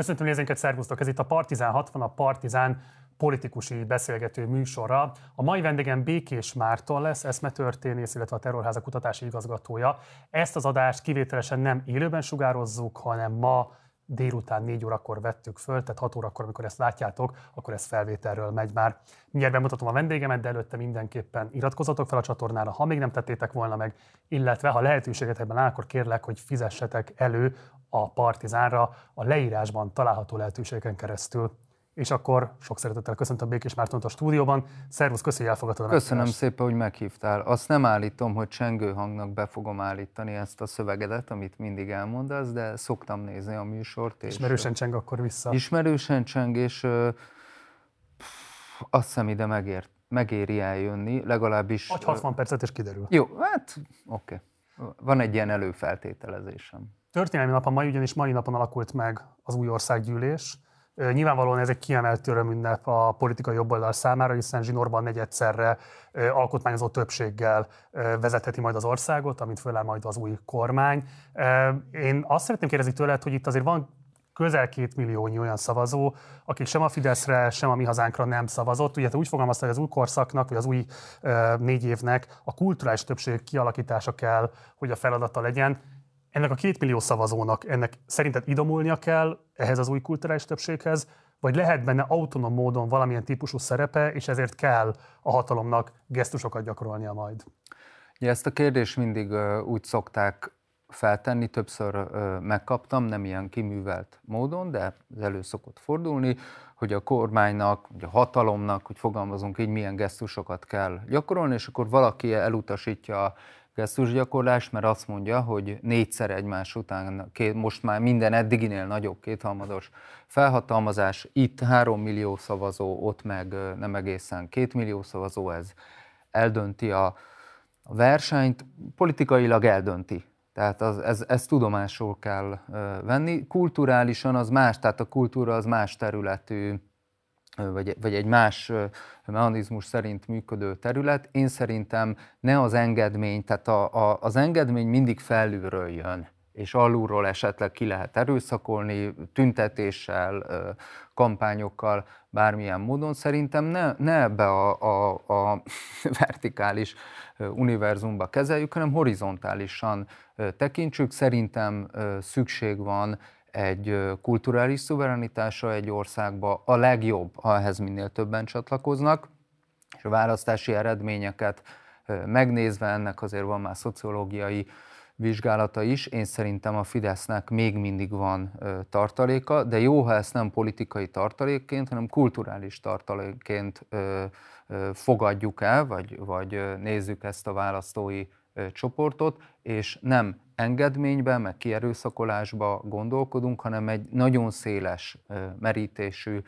Köszöntöm nézőinket, szervusztok! Ez itt a Partizán 60, a Partizán politikusi beszélgető műsora. A mai vendégem Békés Márton lesz, eszmetörténész, illetve a Terrorháza kutatási igazgatója. Ezt az adást kivételesen nem élőben sugározzuk, hanem ma délután 4 órakor vettük föl, tehát 6 órakor, amikor ezt látjátok, akkor ez felvételről megy már. Mindjárt bemutatom a vendégemet, de előtte mindenképpen iratkozzatok fel a csatornára, ha még nem tettétek volna meg, illetve ha lehetőséget ebben áll, akkor kérlek, hogy fizessetek elő a Partizánra a leírásban található lehetőségeken keresztül. És akkor sok szeretettel köszöntöm Békés Mártont a stúdióban. Szervusz, köszi, hogy elfogadtad a Köszönöm szépen, hogy meghívtál. Azt nem állítom, hogy csengő hangnak be fogom állítani ezt a szövegedet, amit mindig elmondasz, de szoktam nézni a műsort. És Ismerősen cseng akkor vissza. Ismerősen cseng, és ö, pff, azt hiszem ide megér, megéri eljönni, legalábbis... Vagy 60 percet, és kiderül. Jó, hát oké. Okay. Van egy ilyen előfeltételezésem. Történelmi nap a mai, ugyanis mai napon alakult meg az új országgyűlés. Nyilvánvalóan ez egy kiemelt örömünnep a politikai jobboldal számára, hiszen Zsinorban negyedszerre alkotmányozó többséggel vezetheti majd az országot, amit föláll majd az új kormány. Én azt szeretném kérdezni tőled, hogy itt azért van közel két milliónyi olyan szavazó, akik sem a Fideszre, sem a mi hazánkra nem szavazott. Ugye te úgy fogalmaztad, hogy az új korszaknak, vagy az új négy évnek a kulturális többség kialakítása kell, hogy a feladata legyen. Ennek a két millió szavazónak ennek szerinted idomulnia kell ehhez az új kulturális többséghez, vagy lehet benne autonóm módon valamilyen típusú szerepe, és ezért kell a hatalomnak gesztusokat gyakorolnia majd? Ugye ezt a kérdést mindig úgy szokták feltenni, többször megkaptam, nem ilyen kiművelt módon, de ez elő szokott fordulni, hogy a kormánynak, vagy a hatalomnak, hogy fogalmazunk így, milyen gesztusokat kell gyakorolni, és akkor valaki elutasítja gesztusgyakorlást, mert azt mondja, hogy négyszer egymás után, két, most már minden eddiginél nagyobb kéthalmados felhatalmazás, itt három millió szavazó, ott meg nem egészen két millió szavazó, ez eldönti a, versenyt, politikailag eldönti. Tehát az, ez, ez tudomásul kell venni. Kulturálisan az más, tehát a kultúra az más területű, vagy, vagy egy más mechanizmus szerint működő terület. Én szerintem ne az engedmény, tehát a, a, az engedmény mindig felülről jön és alulról esetleg ki lehet erőszakolni, tüntetéssel, kampányokkal, bármilyen módon. Szerintem ne, ne ebbe a, a, a vertikális univerzumba kezeljük, hanem horizontálisan tekintsük. Szerintem szükség van egy kulturális szuverenitásra egy országba. A legjobb, ha ehhez minél többen csatlakoznak, és a választási eredményeket megnézve, ennek azért van már szociológiai vizsgálata is. Én szerintem a Fidesznek még mindig van tartaléka, de jó, ha ezt nem politikai tartalékként, hanem kulturális tartalékként fogadjuk el, vagy, vagy nézzük ezt a választói csoportot, és nem engedménybe, meg kierőszakolásba gondolkodunk, hanem egy nagyon széles merítésű,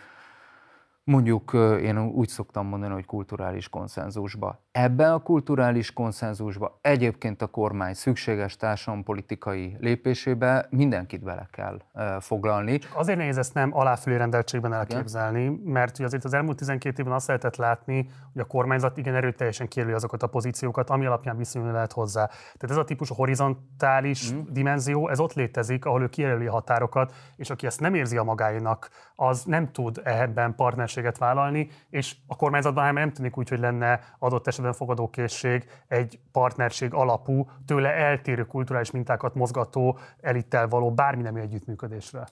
mondjuk én úgy szoktam mondani, hogy kulturális konszenzusba. Ebben a kulturális konszenzusba egyébként a kormány szükséges társadalompolitikai lépésébe mindenkit bele kell ö, foglalni. Azért nehéz ezt nem aláfölé rendeltségben elképzelni, mert ugye azért az elmúlt 12 évben azt lehetett látni, hogy a kormányzat igen erőteljesen kérli azokat a pozíciókat, ami alapján viszonyulni lehet hozzá. Tehát ez a típusú horizontális mm. dimenzió, ez ott létezik, ahol ő kijelöli a határokat, és aki ezt nem érzi a magáinak, az nem tud ebben partnerséget vállalni, és a kormányzatban nem tűnik úgy, hogy lenne adott esetben fogadókészség egy partnerség alapú, tőle eltérő kulturális mintákat mozgató, elittel való bármi nemű együttműködésre.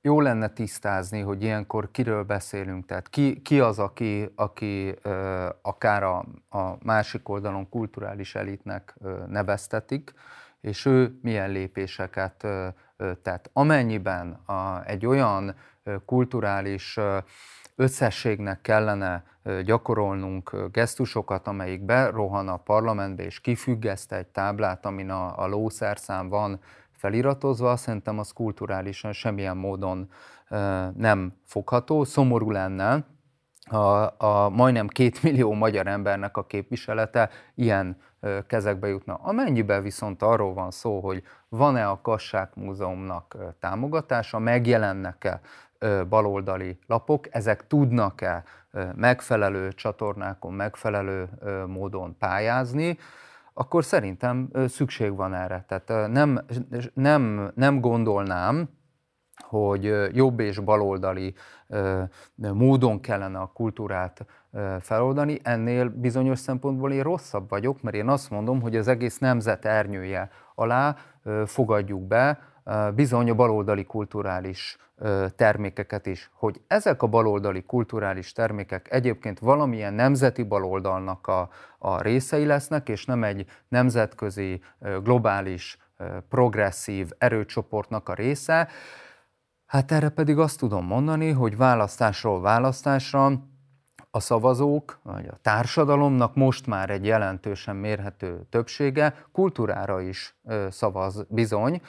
Jó lenne tisztázni, hogy ilyenkor kiről beszélünk, tehát ki, ki az, aki, aki ö, akár a, a másik oldalon kulturális elitnek ö, neveztetik, és ő milyen lépéseket ö, tett. Amennyiben a, egy olyan kulturális összességnek kellene gyakorolnunk gesztusokat, amelyik berohan a parlamentbe és kifüggeszt egy táblát, amin a, a lószerszám van feliratozva, szerintem az kulturálisan semmilyen módon nem fogható. Szomorú lenne, a, a majdnem két millió magyar embernek a képviselete ilyen ö, kezekbe jutna. Amennyiben viszont arról van szó, hogy van-e a Kassák Múzeumnak támogatása, megjelennek-e baloldali lapok, ezek tudnak-e megfelelő csatornákon, megfelelő módon pályázni, akkor szerintem szükség van erre. Tehát nem, nem, nem gondolnám, hogy jobb és baloldali módon kellene a kultúrát feloldani, ennél bizonyos szempontból én rosszabb vagyok, mert én azt mondom, hogy az egész nemzet ernyője alá fogadjuk be bizony a baloldali kulturális termékeket is. Hogy ezek a baloldali kulturális termékek egyébként valamilyen nemzeti baloldalnak a, a részei lesznek, és nem egy nemzetközi, globális, progresszív erőcsoportnak a része, hát erre pedig azt tudom mondani, hogy választásról választásra a szavazók, vagy a társadalomnak most már egy jelentősen mérhető többsége kultúrára is szavaz bizony,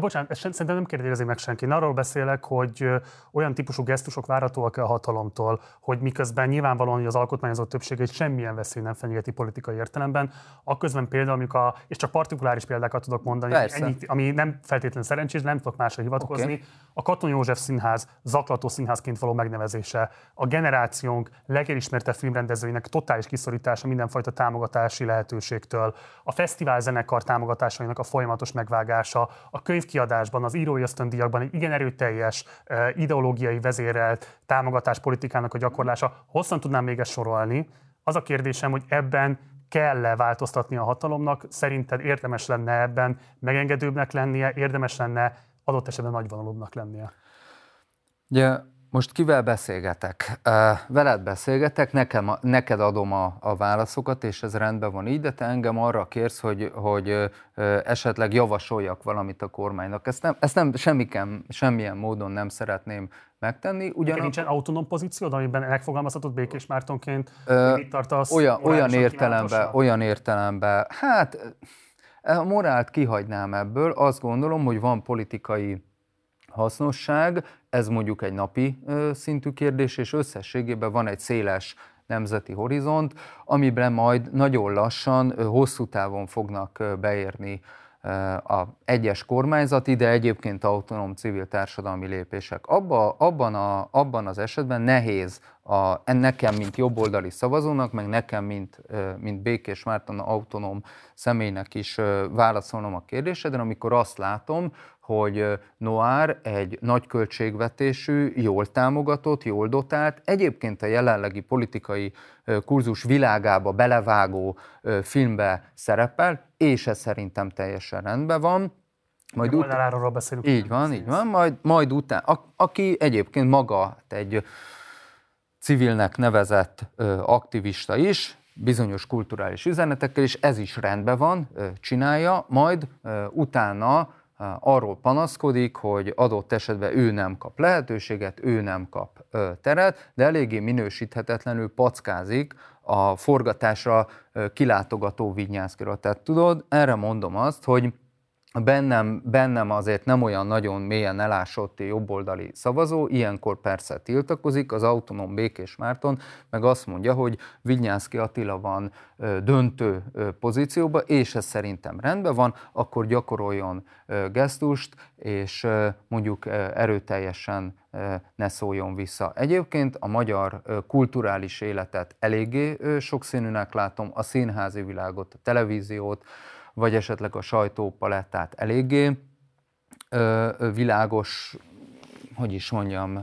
Bocsánat, ezt szerintem nem kérdezi meg senki. Én arról beszélek, hogy olyan típusú gesztusok várhatóak a hatalomtól, hogy miközben nyilvánvalóan hogy az alkotmányozó többség egy semmilyen veszély nem fenyegeti politikai értelemben, akközben például, amikor a, és csak partikuláris példákat tudok mondani, ennyi, ami nem feltétlenül szerencsés, nem tudok másra hivatkozni, okay. a Katon József Színház zaklató színházként való megnevezése, a generációnk legelismertebb filmrendezőinek totális kiszorítása mindenfajta támogatási lehetőségtől, a fesztivál zenekar támogatásainak a folyamatos megvágása, a könyvkiadásban, az írói ösztöndíjakban egy igen erőteljes ideológiai vezérelt támogatáspolitikának a gyakorlása. Hosszan tudnám még ezt sorolni. Az a kérdésem, hogy ebben kell-e változtatni a hatalomnak? Szerinted érdemes lenne ebben megengedőbbnek lennie, érdemes lenne adott esetben nagyvonalúbbnak lennie? Ugye most kivel beszélgetek? Veled beszélgetek, nekem, neked adom a, a válaszokat, és ez rendben van így, de te engem arra kérsz, hogy, hogy esetleg javasoljak valamit a kormánynak. Ezt, nem, ezt nem semmiken, semmilyen módon nem szeretném megtenni. Ugyanak... Nincsen autonóm pozíciód, amiben megfogalmazhatod Békés Mártonként, mit tartasz? Olyan, olyan értelemben, olyan értelemben, hát a morált kihagynám ebből, azt gondolom, hogy van politikai hasznosság, ez mondjuk egy napi szintű kérdés, és összességében van egy széles nemzeti horizont, amiben majd nagyon lassan, hosszú távon fognak beérni a egyes kormányzati, de egyébként autonóm civil társadalmi lépések. Abba, abban, a, abban az esetben nehéz a, nekem, mint jobboldali szavazónak, meg nekem, mint, mint Békés Márton autonóm személynek is válaszolnom a kérdésedre, amikor azt látom, hogy Noár egy nagy költségvetésű, jól támogatott, jól dotált, egyébként a jelenlegi politikai kurzus világába belevágó filmbe szerepel, és ez szerintem teljesen rendben van. Majd után... beszélünk. Így van, így van. Majd, majd után, a, aki egyébként maga egy civilnek nevezett aktivista is, bizonyos kulturális üzenetekkel, és ez is rendben van, csinálja, majd utána arról panaszkodik, hogy adott esetben ő nem kap lehetőséget, ő nem kap teret, de eléggé minősíthetetlenül packázik a forgatásra kilátogató vinyászkira. Tehát tudod, erre mondom azt, hogy bennem, bennem azért nem olyan nagyon mélyen elásott jobboldali szavazó, ilyenkor persze tiltakozik, az autonóm Békés Márton meg azt mondja, hogy Vinyánszki Attila van döntő pozícióba, és ez szerintem rendben van, akkor gyakoroljon gesztust, és mondjuk erőteljesen ne szóljon vissza. Egyébként a magyar kulturális életet eléggé sokszínűnek látom, a színházi világot, a televíziót, vagy esetleg a sajtópalettát eléggé világos, hogy is mondjam.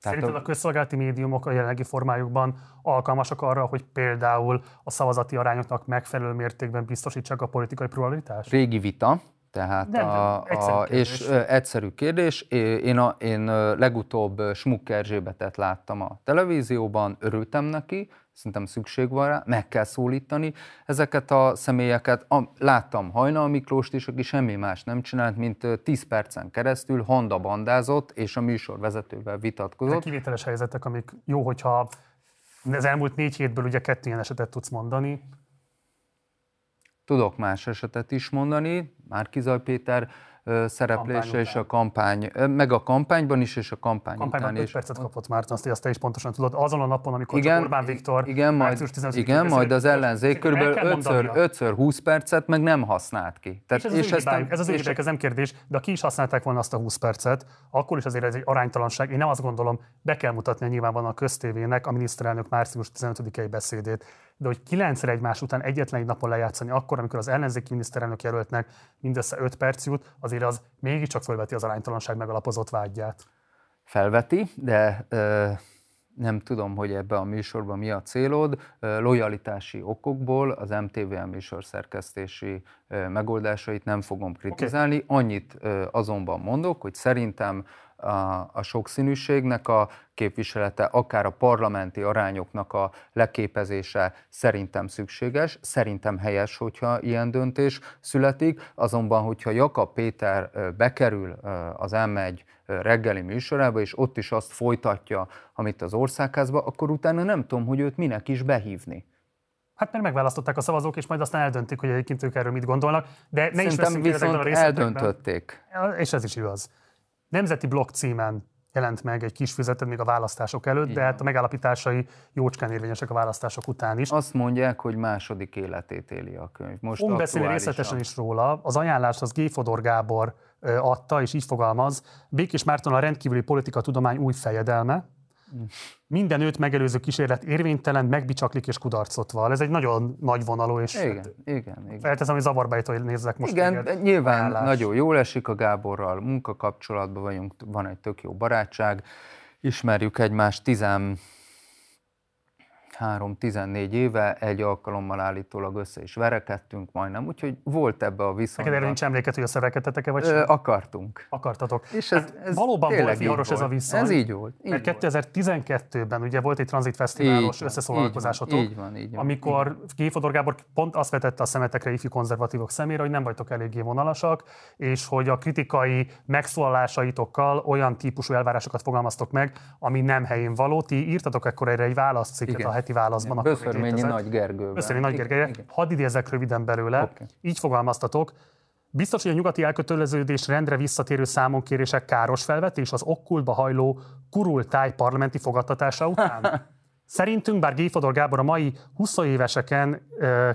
Tehát Szerinted a közszolgálati médiumok a jelenlegi formájukban alkalmasak arra, hogy például a szavazati arányoknak megfelelő mértékben biztosítsák a politikai pluralitást? Régi vita, tehát nem, a, a, és ö, egyszerű kérdés. Én, a, én legutóbb Smuk Erzsébetet láttam a televízióban, örültem neki, szerintem szükség van rá, meg kell szólítani ezeket a személyeket. A, láttam Hajnal Miklóst is, aki semmi más nem csinált, mint 10 percen keresztül Honda bandázott, és a műsorvezetővel vitatkozott. Ezek kivételes helyzetek, amik jó, hogyha az elmúlt négy hétből ugye kettő ilyen esetet tudsz mondani. Tudok más esetet is mondani. Márkizaj Péter szereplése és a kampány, meg a kampányban is, és a kampány Kampányban után is. percet kapott már, azt, azt te is pontosan tudod. Azon a napon, amikor igen, Orbán Viktor igen, majd, igen, majd az ellenzék kb. 5-20 percet meg nem használt ki. Tehát, és ez, és az ezt ez az és ez nem kérdés, de ki is használták volna azt a 20 percet, akkor is azért ez egy aránytalanság. Én nem azt gondolom, be kell mutatni nyilvánvalóan a köztévének a miniszterelnök március 15-i beszédét. De hogy kilencszer egymás után egyetlen egy napon lejátszani, akkor, amikor az ellenzéki miniszterelnök jelöltnek mindössze 5 perc jut, azért az mégiscsak felveti az aránytalanság megalapozott vágyját. Felveti, de ö, nem tudom, hogy ebbe a műsorban mi a célod. Lojalitási okokból az MTVM műsor szerkesztési megoldásait nem fogom kritizálni. Okay. Annyit azonban mondok, hogy szerintem a, a sokszínűségnek a képviselete, akár a parlamenti arányoknak a leképezése szerintem szükséges, szerintem helyes, hogyha ilyen döntés születik, azonban, hogyha Jakab Péter bekerül az M1 reggeli műsorába, és ott is azt folytatja, amit az országházba, akkor utána nem tudom, hogy őt minek is behívni. Hát mert megválasztották a szavazók, és majd aztán eldöntik, hogy egyébként ők erről mit gondolnak. De ne Szerintem is viszont a eldöntötték. És ez is igaz. Nemzeti blokk címen jelent meg egy kis füzetet még a választások előtt, Igen. de hát a megállapításai jócskán érvényesek a választások után is. Azt mondják, hogy második életét éli a könyv. Most Fogunk beszélni részletesen is róla. Az ajánlást az G. Fodor Gábor adta, és így fogalmaz. Békés Márton a rendkívüli politika tudomány új fejedelme, minden őt megelőző kísérlet érvénytelen, megbicsaklik és kudarcot val. Ez egy nagyon nagy vonalú, és igen, hát igen, igen. felteszem, hogy zavarba hogy nézzek most. Igen, igen nyilván ajánlás. nagyon jól esik a Gáborral, munkakapcsolatban vagyunk, van egy tök jó barátság, ismerjük egymást tizen 13-14 éve egy alkalommal állítólag össze is verekedtünk majdnem, úgyhogy volt ebbe a viszonyban. Neked erről nincs emléket, hogy összevekedtetek-e, vagy sem? Akartunk. Akartatok. És ez, hát ez valóban volt viharos ez a viszony. Ez így volt. Így mert 2012-ben ugye volt egy tranzitfesztiválos összeszólalkozásotok, így van, így van, amikor Géfodor Gábor pont azt vetette a szemetekre ifjú konzervatívok szemére, hogy nem vagytok eléggé vonalasak, és hogy a kritikai megszólalásaitokkal olyan típusú elvárásokat fogalmaztok meg, ami nem helyén való. Ti írtatok ekkor erre egy válaszcikket a heti válaszban. Böszörményi Nagy Gergővel. Böszörményi Nagy Gergővel. Hadd idézek röviden belőle. Okay. Így fogalmaztatok. Biztos, hogy a nyugati elköteleződés rendre visszatérő számonkérések káros felvetés az okkultba hajló kurultáj parlamenti fogadtatása után? Szerintünk, bár Géfodor Gábor a mai 20 éveseken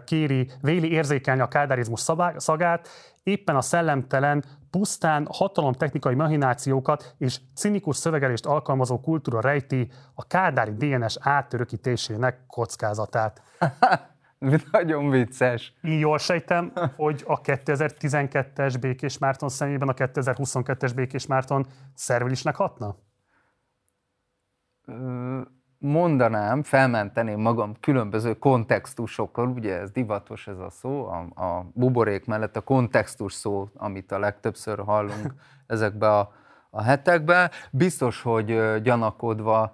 kéri, véli érzékelni a kádárizmus szagát, éppen a szellemtelen, pusztán hatalomtechnikai mahinációkat és cinikus szövegelést alkalmazó kultúra rejti a kádári DNS átörökítésének kockázatát. Nagyon vicces. Én jól sejtem, hogy a 2012-es Békés Márton szemében a 2022-es Békés Márton szervilisnek hatna? Mondanám, felmenteném magam különböző kontextusokkal, ugye ez divatos ez a szó, a, a buborék mellett a kontextus szó, amit a legtöbbször hallunk ezekbe a, a hetekbe. Biztos, hogy gyanakodva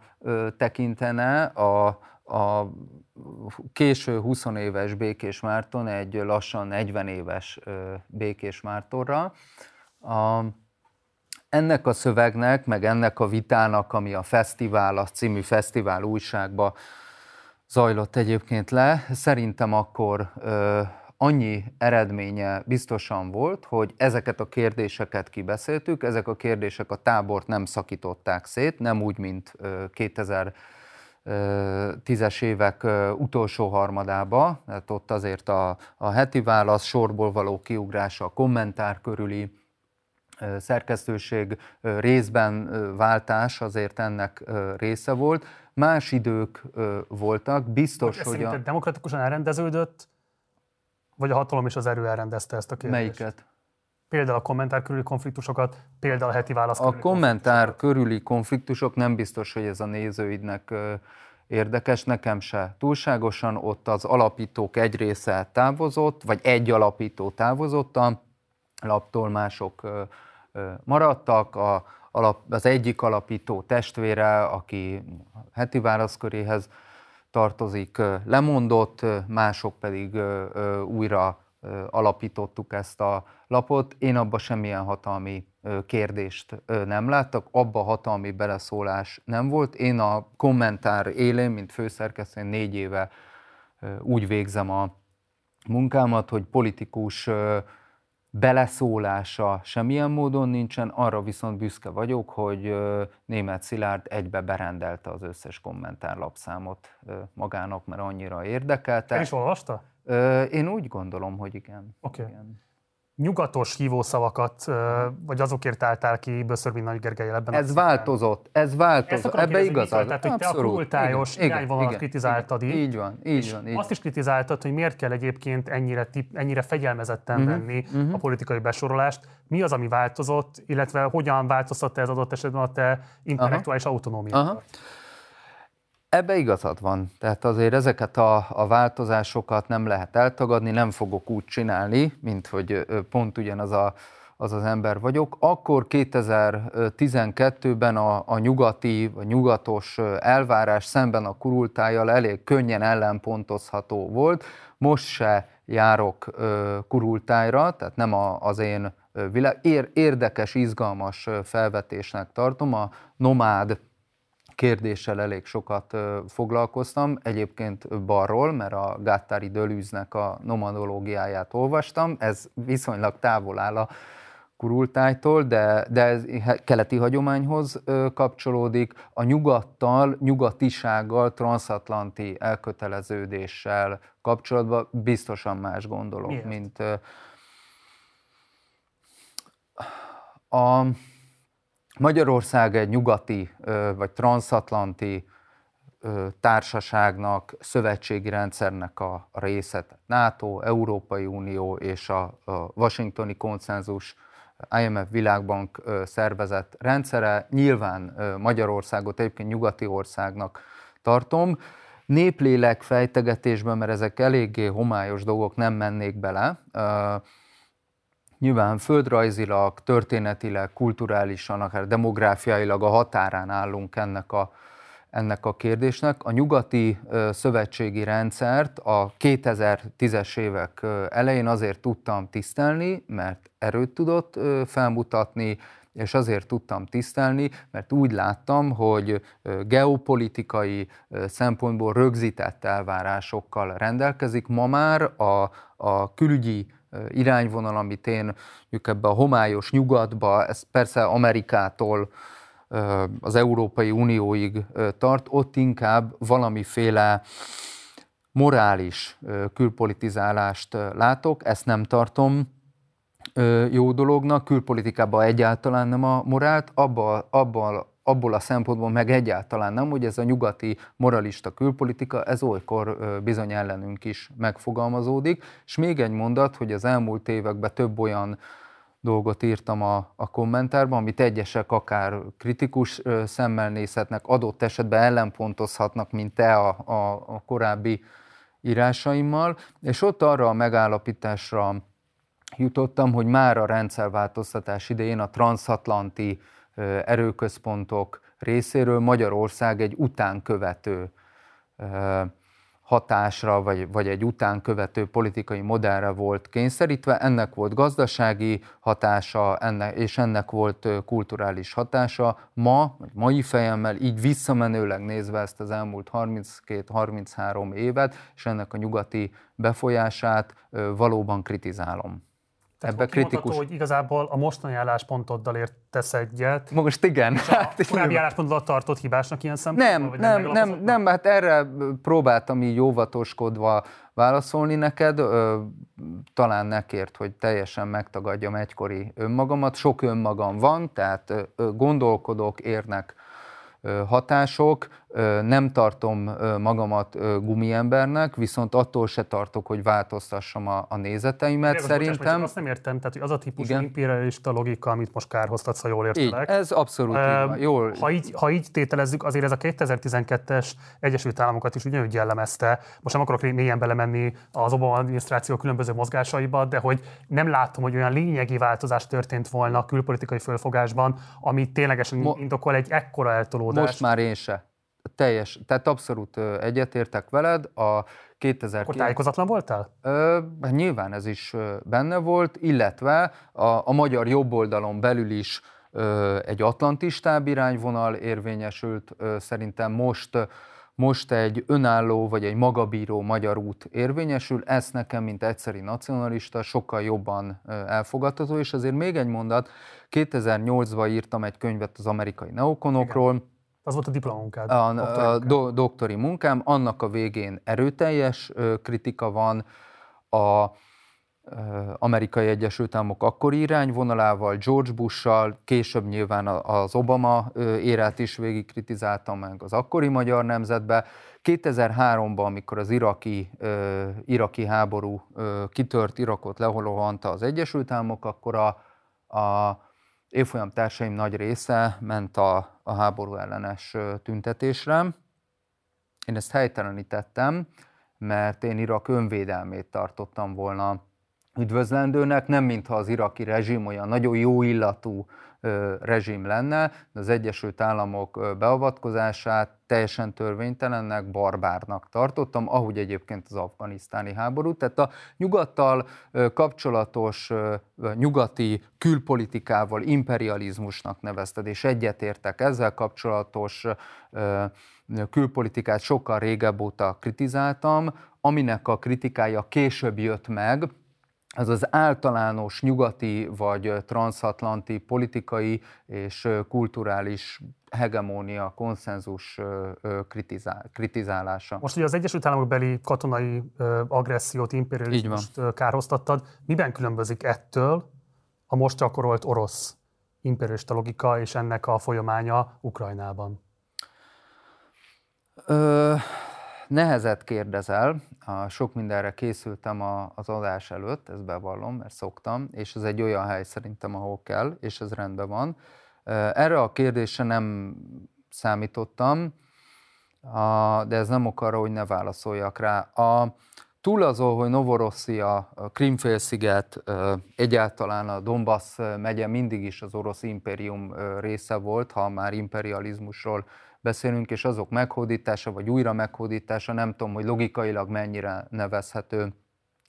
tekintene a, a késő 20 éves Békés Márton egy lassan 40 éves Békés Mártonra. A, ennek a szövegnek, meg ennek a vitának, ami a Fesztivál, a című fesztivál újságba zajlott egyébként le, szerintem akkor ö, annyi eredménye biztosan volt, hogy ezeket a kérdéseket kibeszéltük, ezek a kérdések a tábort nem szakították szét, nem úgy, mint 2010-es évek utolsó harmadába, tehát ott azért a, a heti válasz sorból való kiugrása, a kommentár körüli szerkesztőség részben váltás azért ennek része volt. Más idők voltak, biztos, hogy a... demokratikusan elrendeződött, vagy a hatalom és az erő elrendezte ezt a kérdést? Melyiket? Például a kommentár körüli konfliktusokat, például a heti válasz A kommentár körüli konfliktusok nem biztos, hogy ez a nézőidnek érdekes, nekem se túlságosan. Ott az alapítók egy része távozott, vagy egy alapító távozott a laptól, mások maradtak. A, az egyik alapító testvére, aki heti válaszköréhez tartozik, lemondott, mások pedig újra alapítottuk ezt a lapot. Én abba semmilyen hatalmi kérdést nem láttak, abba hatalmi beleszólás nem volt. Én a kommentár élén, mint főszerkesztő, négy éve úgy végzem a munkámat, hogy politikus beleszólása semmilyen módon nincsen, arra viszont büszke vagyok, hogy német Szilárd egybe berendelte az összes kommentárlapszámot magának, mert annyira érdekelte. El is olvasta? Én úgy gondolom, hogy igen. Oké. Okay. Nyugatos hívószavakat, vagy azokért álltál ki Böszörbi Nagy Gergely ebben Ez változott, ez változott, ebbe igazad. Tehát, hogy te a kurultályos irányvonalat kritizáltad igen, így van, így van. Így azt is kritizáltad, hogy miért kell egyébként ennyire, tip, ennyire fegyelmezetten uh-huh, venni uh-huh. a politikai besorolást. Mi az, ami változott, illetve hogyan változtatta ez adott esetben a te intellektuális autonómiát? Ebbe igazad van. Tehát azért ezeket a, a változásokat nem lehet eltagadni, nem fogok úgy csinálni, mint hogy pont ugyanaz a, az az ember vagyok. Akkor 2012-ben a, a nyugati, a nyugatos elvárás szemben a kurultájjal elég könnyen ellenpontozható volt. Most se járok kurultájra, tehát nem a, az én világ. Ér, érdekes, izgalmas felvetésnek tartom. A nomád kérdéssel elég sokat foglalkoztam, egyébként balról, mert a Gattári Dölűznek a nomadológiáját olvastam, ez viszonylag távol áll a kurultájtól, de, de ez keleti hagyományhoz kapcsolódik, a nyugattal, nyugatisággal, transatlanti elköteleződéssel kapcsolatban biztosan más gondolok, Miért? mint a Magyarország egy nyugati vagy transatlanti társaságnak, szövetségi rendszernek a része, NATO, Európai Unió és a Washingtoni konszenzus IMF világbank szervezet rendszere. Nyilván Magyarországot egyébként nyugati országnak tartom. Néplélek fejtegetésben, mert ezek eléggé homályos dolgok, nem mennék bele. Nyilván földrajzilag, történetileg, kulturálisan, akár demográfiailag a határán állunk ennek a, ennek a kérdésnek. A nyugati szövetségi rendszert a 2010-es évek elején azért tudtam tisztelni, mert erőt tudott felmutatni, és azért tudtam tisztelni, mert úgy láttam, hogy geopolitikai szempontból rögzített elvárásokkal rendelkezik. Ma már a, a külügyi irányvonal, amit én mondjuk ebbe a homályos nyugatba, ez persze Amerikától az Európai Unióig tart, ott inkább valamiféle morális külpolitizálást látok, ezt nem tartom jó dolognak, külpolitikában egyáltalán nem a morált, abban abba abból a szempontból meg egyáltalán nem, hogy ez a nyugati moralista külpolitika, ez olykor bizony ellenünk is megfogalmazódik. És még egy mondat, hogy az elmúlt években több olyan dolgot írtam a, a kommentárban, amit egyesek akár kritikus szemmel nézhetnek, adott esetben ellenpontozhatnak, mint te a, a, a korábbi írásaimmal, és ott arra a megállapításra jutottam, hogy már a rendszerváltoztatás idején a transatlanti erőközpontok részéről Magyarország egy utánkövető hatásra, vagy, vagy egy utánkövető politikai modellre volt kényszerítve, ennek volt gazdasági hatása, ennek, és ennek volt kulturális hatása. Ma, vagy mai fejemmel, így visszamenőleg nézve ezt az elmúlt 32-33 évet, és ennek a nyugati befolyását valóban kritizálom. Tehát Ebbe kritikus. Hogy igazából a mostani álláspontoddal értesz egyet. Most igen. És a hát, korábbi álláspontodat tartott hibásnak ilyen szempontból? Nem, nem, nem, nem, hát erre próbáltam így óvatoskodva válaszolni neked. Talán nekért, hogy teljesen megtagadjam egykori önmagamat. Sok önmagam van, tehát gondolkodok, érnek hatások, nem tartom magamat gumiembernek, viszont attól se tartok, hogy változtassam a, a nézeteimet. Én Szerintem... Bocsás, azt nem értem, tehát hogy az a típusú Igen. imperialista logika, amit most kárhoztatsz, ha jól értelek. Így, ez abszolút uh, így van. Jól. Ha így, ha így tételezzük, azért ez a 2012-es Egyesült Államokat is ugyanúgy jellemezte. Most nem akarok mélyen belemenni az Obama adminisztráció különböző mozgásaiba, de hogy nem látom, hogy olyan lényegi változás történt volna a külpolitikai fölfogásban, ami ténylegesen Mo- indokol egy ekkora eltolódást. Most már én se teljes, tehát abszolút egyetértek veled. A 2000 Akkor tájékozatlan voltál? Ö, hát nyilván ez is benne volt, illetve a, a magyar jobboldalon belül is ö, egy atlantistább irányvonal érvényesült. Ö, szerintem most most egy önálló vagy egy magabíró magyar út érvényesül, ez nekem, mint egyszeri nacionalista, sokkal jobban elfogadható, és azért még egy mondat, 2008-ban írtam egy könyvet az amerikai neokonokról, Igen az volt a diplomunkád. A, a do, doktori munkám, annak a végén erőteljes kritika van, a amerikai Egyesült Államok akkori irányvonalával, George Bush-sal, később nyilván az Obama érát is végig kritizálta meg az akkori magyar nemzetbe. 2003-ban, amikor az iraki, iraki háború kitört, Irakot leholohanta az Egyesült Államok, akkor a, a évfolyam társaim nagy része ment a, a háború ellenes tüntetésre. Én ezt helytelenítettem, mert én Irak önvédelmét tartottam volna üdvözlendőnek, nem mintha az iraki rezsim olyan nagyon jó illatú rezsim lenne, de az Egyesült Államok beavatkozását teljesen törvénytelennek, barbárnak tartottam, ahogy egyébként az afganisztáni háború. Tehát a nyugattal kapcsolatos nyugati külpolitikával imperializmusnak nevezted, és egyetértek ezzel kapcsolatos külpolitikát sokkal régebb óta kritizáltam, aminek a kritikája később jött meg, az az általános nyugati vagy transatlanti politikai és kulturális hegemónia, konszenzus kritizál, kritizálása. Most ugye az Egyesült Államok beli katonai agressziót, imperializmust kárhoztattad. Miben különbözik ettől a most gyakorolt orosz imperialista logika és ennek a folyamánya Ukrajnában? Ö, nehezet kérdezel, a sok mindenre készültem a, az adás előtt, ezt bevallom, mert szoktam, és ez egy olyan hely szerintem, ahol kell, és ez rendben van. Erre a kérdésre nem számítottam, de ez nem ok arra, hogy ne válaszoljak rá. A, túl azon, hogy Novorosszia, Krimfélsziget, egyáltalán a Donbass megye mindig is az orosz impérium része volt, ha már imperializmusról beszélünk, és azok meghódítása vagy újra meghódítása, nem tudom, hogy logikailag mennyire nevezhető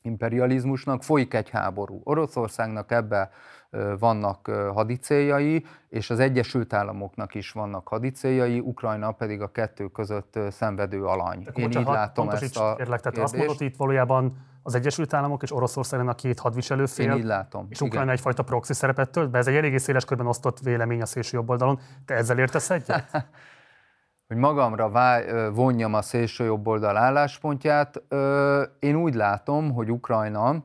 imperializmusnak, folyik egy háború. Oroszországnak ebbe vannak hadicéljai, és az Egyesült Államoknak is vannak hadicéljai, Ukrajna pedig a kettő között szenvedő alany. De Én így látom ezt a kérlek, tehát azt mondod, itt valójában az Egyesült Államok és Oroszország a két hadviselő fél. Én így látom. És Ukrajna igen. egyfajta proxy szerepet tölt be. Ez egy eléggé széles körben osztott vélemény a szélső jobb oldalon. Te ezzel értesz egyet? hogy magamra vonjam a szélső jobb oldal álláspontját. Én úgy látom, hogy Ukrajna,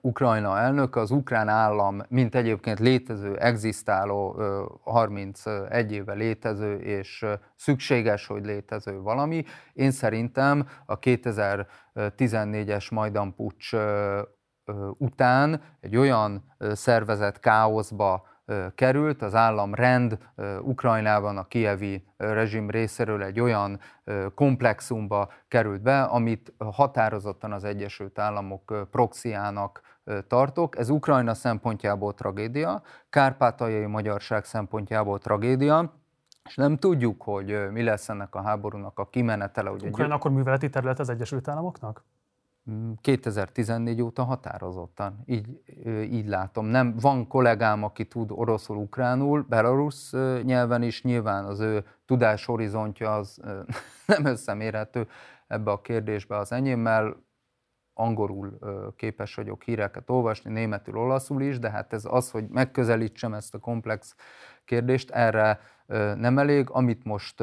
Ukrajna elnök, az ukrán állam, mint egyébként létező, egzisztáló, 31 éve létező és szükséges, hogy létező valami. Én szerintem a 2014-es Majdan pucs után egy olyan szervezet káoszba került, az államrend Ukrajnában a kievi rezsim részéről egy olyan komplexumba került be, amit határozottan az Egyesült Államok proxiának tartok. Ez Ukrajna szempontjából tragédia, kárpátaljai magyarság szempontjából tragédia, és nem tudjuk, hogy mi lesz ennek a háborúnak a kimenetele. Ugye Ukrajna akkor műveleti terület az Egyesült Államoknak? 2014 óta határozottan, így, így látom. Nem, van kollégám, aki tud oroszul, ukránul, belarusz nyelven is, nyilván az ő tudáshorizontja az nem összemérhető ebbe a kérdésbe az enyémmel, angolul képes vagyok híreket olvasni, németül, olaszul is, de hát ez az, hogy megközelítsem ezt a komplex kérdést, erre nem elég. Amit most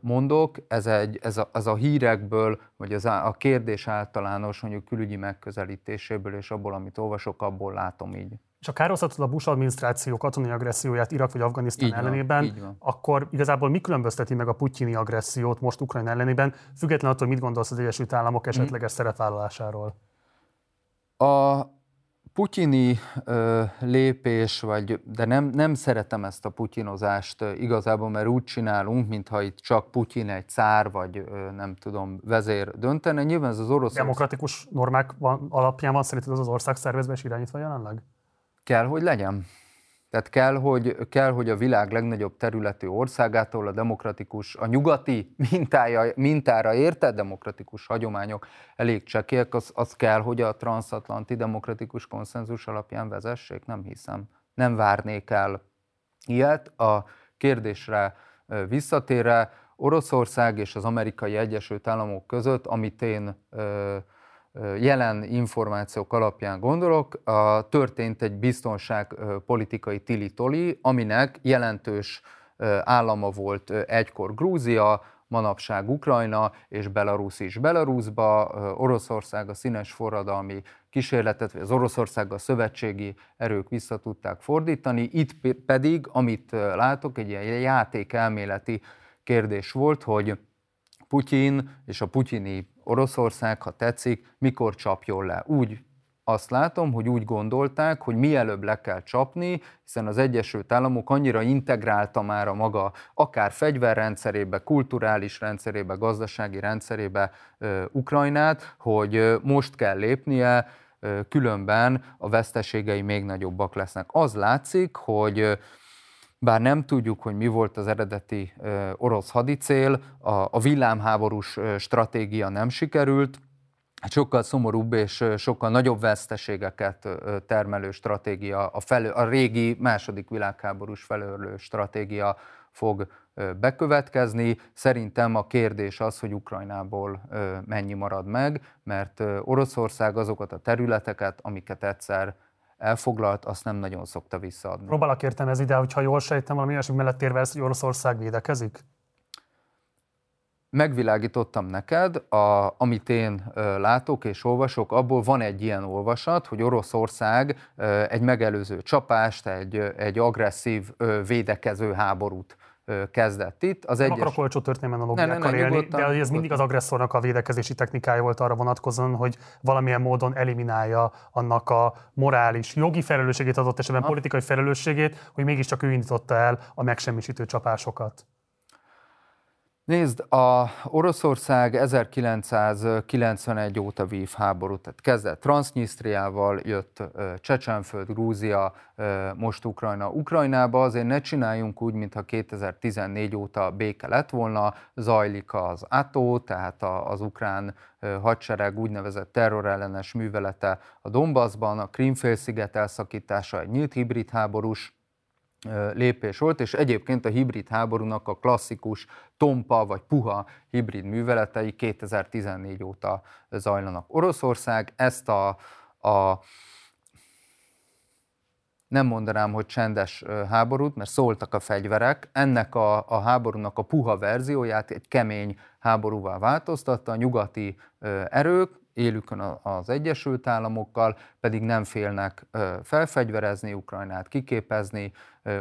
mondok, ez, egy, ez, a, ez a hírekből, vagy az a kérdés általános mondjuk külügyi megközelítéséből, és abból, amit olvasok, abból látom így. És a károztatod a Bush adminisztráció katonai agresszióját Irak vagy Afganisztán így ellenében, van, van. akkor igazából mi különbözteti meg a putyini agressziót most Ukrajna ellenében, függetlenül attól, mit gondolsz az Egyesült Államok esetleges mm. szerepvállalásáról? A, putyini ö, lépés, vagy, de nem, nem szeretem ezt a putyinozást igazából, mert úgy csinálunk, mintha itt csak Putyin egy cár, vagy ö, nem tudom, vezér döntene. Nyilván ez az orosz... Demokratikus normák van, alapján van szerinted az az ország szervezve és irányítva jelenleg? Kell, hogy legyen. Tehát kell hogy, kell, hogy a világ legnagyobb területű országától a demokratikus, a nyugati mintája, mintára értett demokratikus hagyományok elég csekélyek, az, az kell, hogy a transatlanti demokratikus konszenzus alapján vezessék? Nem hiszem. Nem várnék el ilyet. A kérdésre visszatérve, Oroszország és az amerikai Egyesült Államok között, amit én jelen információk alapján gondolok, a, történt egy biztonságpolitikai tilitoli, aminek jelentős állama volt egykor Grúzia, manapság Ukrajna és Belarus is. Belarusba Oroszország a színes forradalmi kísérletet, vagy az Oroszországgal szövetségi erők vissza tudták fordítani, itt pedig, amit látok, egy ilyen játékelméleti kérdés volt, hogy Putyin és a putyini Oroszország, ha tetszik, mikor csapjon le. Úgy azt látom, hogy úgy gondolták, hogy mielőbb le kell csapni, hiszen az Egyesült Államok annyira integrálta már a maga akár fegyverrendszerébe, kulturális rendszerébe, gazdasági rendszerébe Ukrajnát, hogy most kell lépnie, különben a veszteségei még nagyobbak lesznek. Az látszik, hogy bár nem tudjuk, hogy mi volt az eredeti orosz hadicél, a, a villámháborús stratégia nem sikerült, sokkal szomorúbb és sokkal nagyobb veszteségeket termelő stratégia, a, felő, a régi második világháborús felőrlő stratégia fog bekövetkezni. Szerintem a kérdés az, hogy Ukrajnából mennyi marad meg, mert Oroszország azokat a területeket, amiket egyszer elfoglalt, azt nem nagyon szokta visszaadni. Próbálok értelmezni, de hogyha jól sejtem, valami olyasmi mellett érve hogy Oroszország védekezik? megvilágítottam neked, a, amit én ö, látok és olvasok, abból van egy ilyen olvasat, hogy Oroszország ö, egy megelőző csapást, egy, egy agresszív ö, védekező háborút kezdett itt. Az nem egyes... akarok olcsó történelmenológiákkal élni, nyugodtan, de ez mindig az agresszornak a védekezési technikája volt arra vonatkozóan, hogy valamilyen módon eliminálja annak a morális, jogi felelősségét, adott esetben ha. politikai felelősségét, hogy mégiscsak ő indította el a megsemmisítő csapásokat. Nézd, a Oroszország 1991 óta vív háborút, tehát kezdett Transnistriával, jött Csecsenföld, Grúzia, most Ukrajna. Ukrajnába azért ne csináljunk úgy, mintha 2014 óta béke lett volna, zajlik az ATO, tehát az ukrán hadsereg úgynevezett terrorellenes művelete a Donbassban, a Krimfélsziget elszakítása egy nyílt hibrid háborús lépés volt, és egyébként a hibrid háborúnak a klasszikus tompa vagy puha hibrid műveletei 2014 óta zajlanak. Oroszország ezt a, a nem mondanám, hogy csendes háborút, mert szóltak a fegyverek, ennek a, a háborúnak a puha verzióját egy kemény háborúvá változtatta, a nyugati erők, élükön az Egyesült Államokkal, pedig nem félnek felfegyverezni Ukrajnát, kiképezni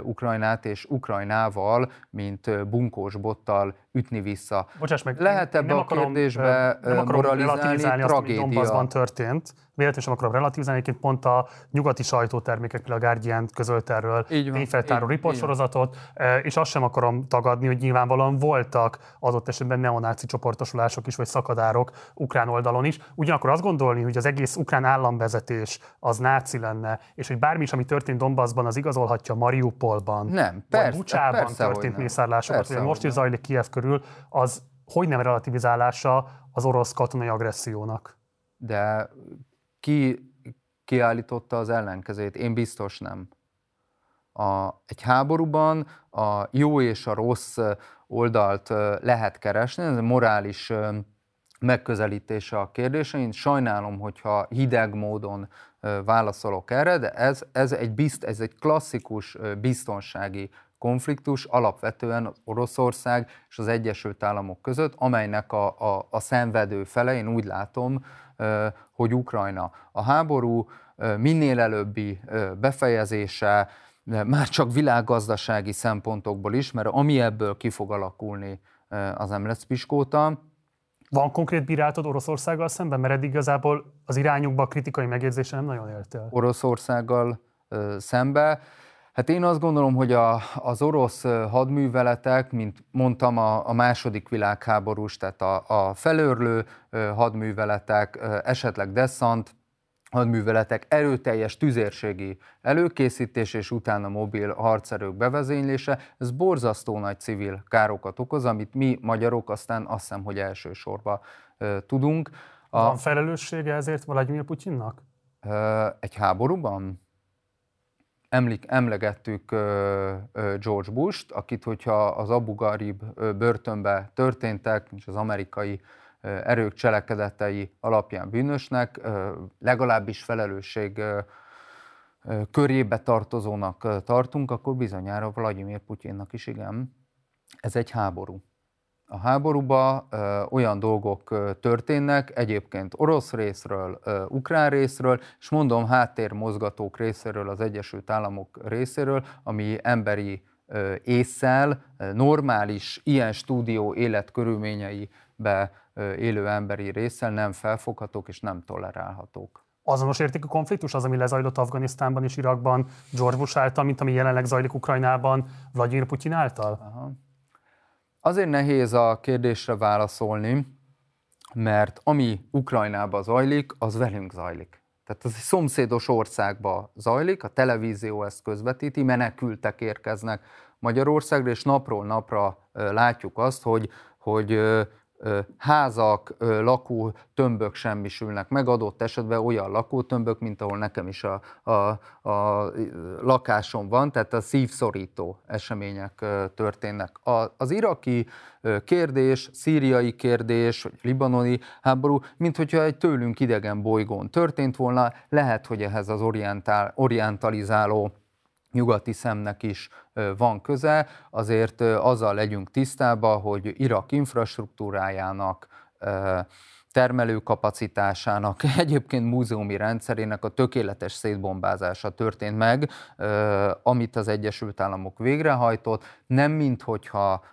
Ukrajnát, és Ukrajnával, mint bunkós bottal ütni vissza. Bocsáss meg, Lehet ebbe a akarom, kérdésbe nem akarom moralizálni, tragédia. Azt, ami történt, véletlenül sem akarom relativizálni, egyébként pont a nyugati sajtótermékek, például a Guardian közölt erről tényfeltáró riportsorozatot, és azt sem akarom tagadni, hogy nyilvánvalóan voltak adott esetben neonáci csoportosulások is, vagy szakadárok ukrán oldalon is. Ugyanakkor azt gondolni, hogy az egész ukrán államvezetés az náci lenne, és hogy bármi is, ami történt Donbassban, az igazolhatja Mariupolban, nem, persze, vagy Bucsában persze, történt mészárlásokat, vagy most is zajlik Kiev körül, az hogy nem relativizálása az orosz katonai agressziónak? De ki kiállította az ellenkezét? Én biztos nem. A, egy háborúban a jó és a rossz oldalt lehet keresni, ez a morális megközelítése a kérdése. Én sajnálom, hogyha hideg módon válaszolok erre, de ez, ez, egy, bizt, ez egy klasszikus biztonsági konfliktus alapvetően az Oroszország és az Egyesült Államok között, amelynek a, a, a szenvedő fele, én úgy látom, hogy Ukrajna. A háború minél előbbi befejezése, már csak világgazdasági szempontokból is, mert ami ebből ki fog alakulni, az nem lesz piskóta. Van konkrét bírálatod Oroszországgal szemben, mert eddig igazából az irányukba kritikai megjegyzése nem nagyon értél. Oroszországgal szembe. Hát én azt gondolom, hogy a, az orosz hadműveletek, mint mondtam, a, a második világháborús, tehát a, a felőrlő hadműveletek, esetleg deszant, hadműveletek erőteljes tüzérségi előkészítés és utána mobil harcerők bevezénylése, ez borzasztó nagy civil károkat okoz, amit mi magyarok aztán azt hiszem, hogy elsősorban uh, tudunk. A, Van felelőssége ezért Vladimir Putyinnak? Uh, egy háborúban? Emlik, emlegettük George Bush-t, akit, hogyha az Abu Ghraib börtönbe történtek, és az amerikai erők cselekedetei alapján bűnösnek, legalábbis felelősség körébe tartozónak tartunk, akkor bizonyára Vladimir Putyinnak is igen. Ez egy háború. a háborúba ö, olyan dolgok történnek, egyébként orosz részről, ukrán részről, és mondom háttérmozgatók részéről, az Egyesült Államok részéről, ami emberi ö, észszel, normális, ilyen stúdió életkörülményeibe élő emberi részsel nem felfoghatók és nem tolerálhatók azonos értékű konfliktus az, ami lezajlott Afganisztánban és Irakban George Bush által, mint ami jelenleg zajlik Ukrajnában Vladimir Putyin által? Aha. Azért nehéz a kérdésre válaszolni, mert ami Ukrajnában zajlik, az velünk zajlik. Tehát az egy szomszédos országba zajlik, a televízió ezt közvetíti, menekültek érkeznek Magyarországra, és napról napra látjuk azt, hogy, hogy házak, lakó tömbök semmisülnek meg, adott esetben olyan lakótömbök, mint ahol nekem is a, a, a lakásom van, tehát a szívszorító események történnek. A, az iraki kérdés, szíriai kérdés, vagy libanoni háború, mint hogyha egy tőlünk idegen bolygón történt volna, lehet, hogy ehhez az orientál, orientalizáló nyugati szemnek is van köze, azért azzal legyünk tisztában, hogy Irak infrastruktúrájának, termelőkapacitásának, egyébként múzeumi rendszerének a tökéletes szétbombázása történt meg, amit az Egyesült Államok végrehajtott, nem minthogyha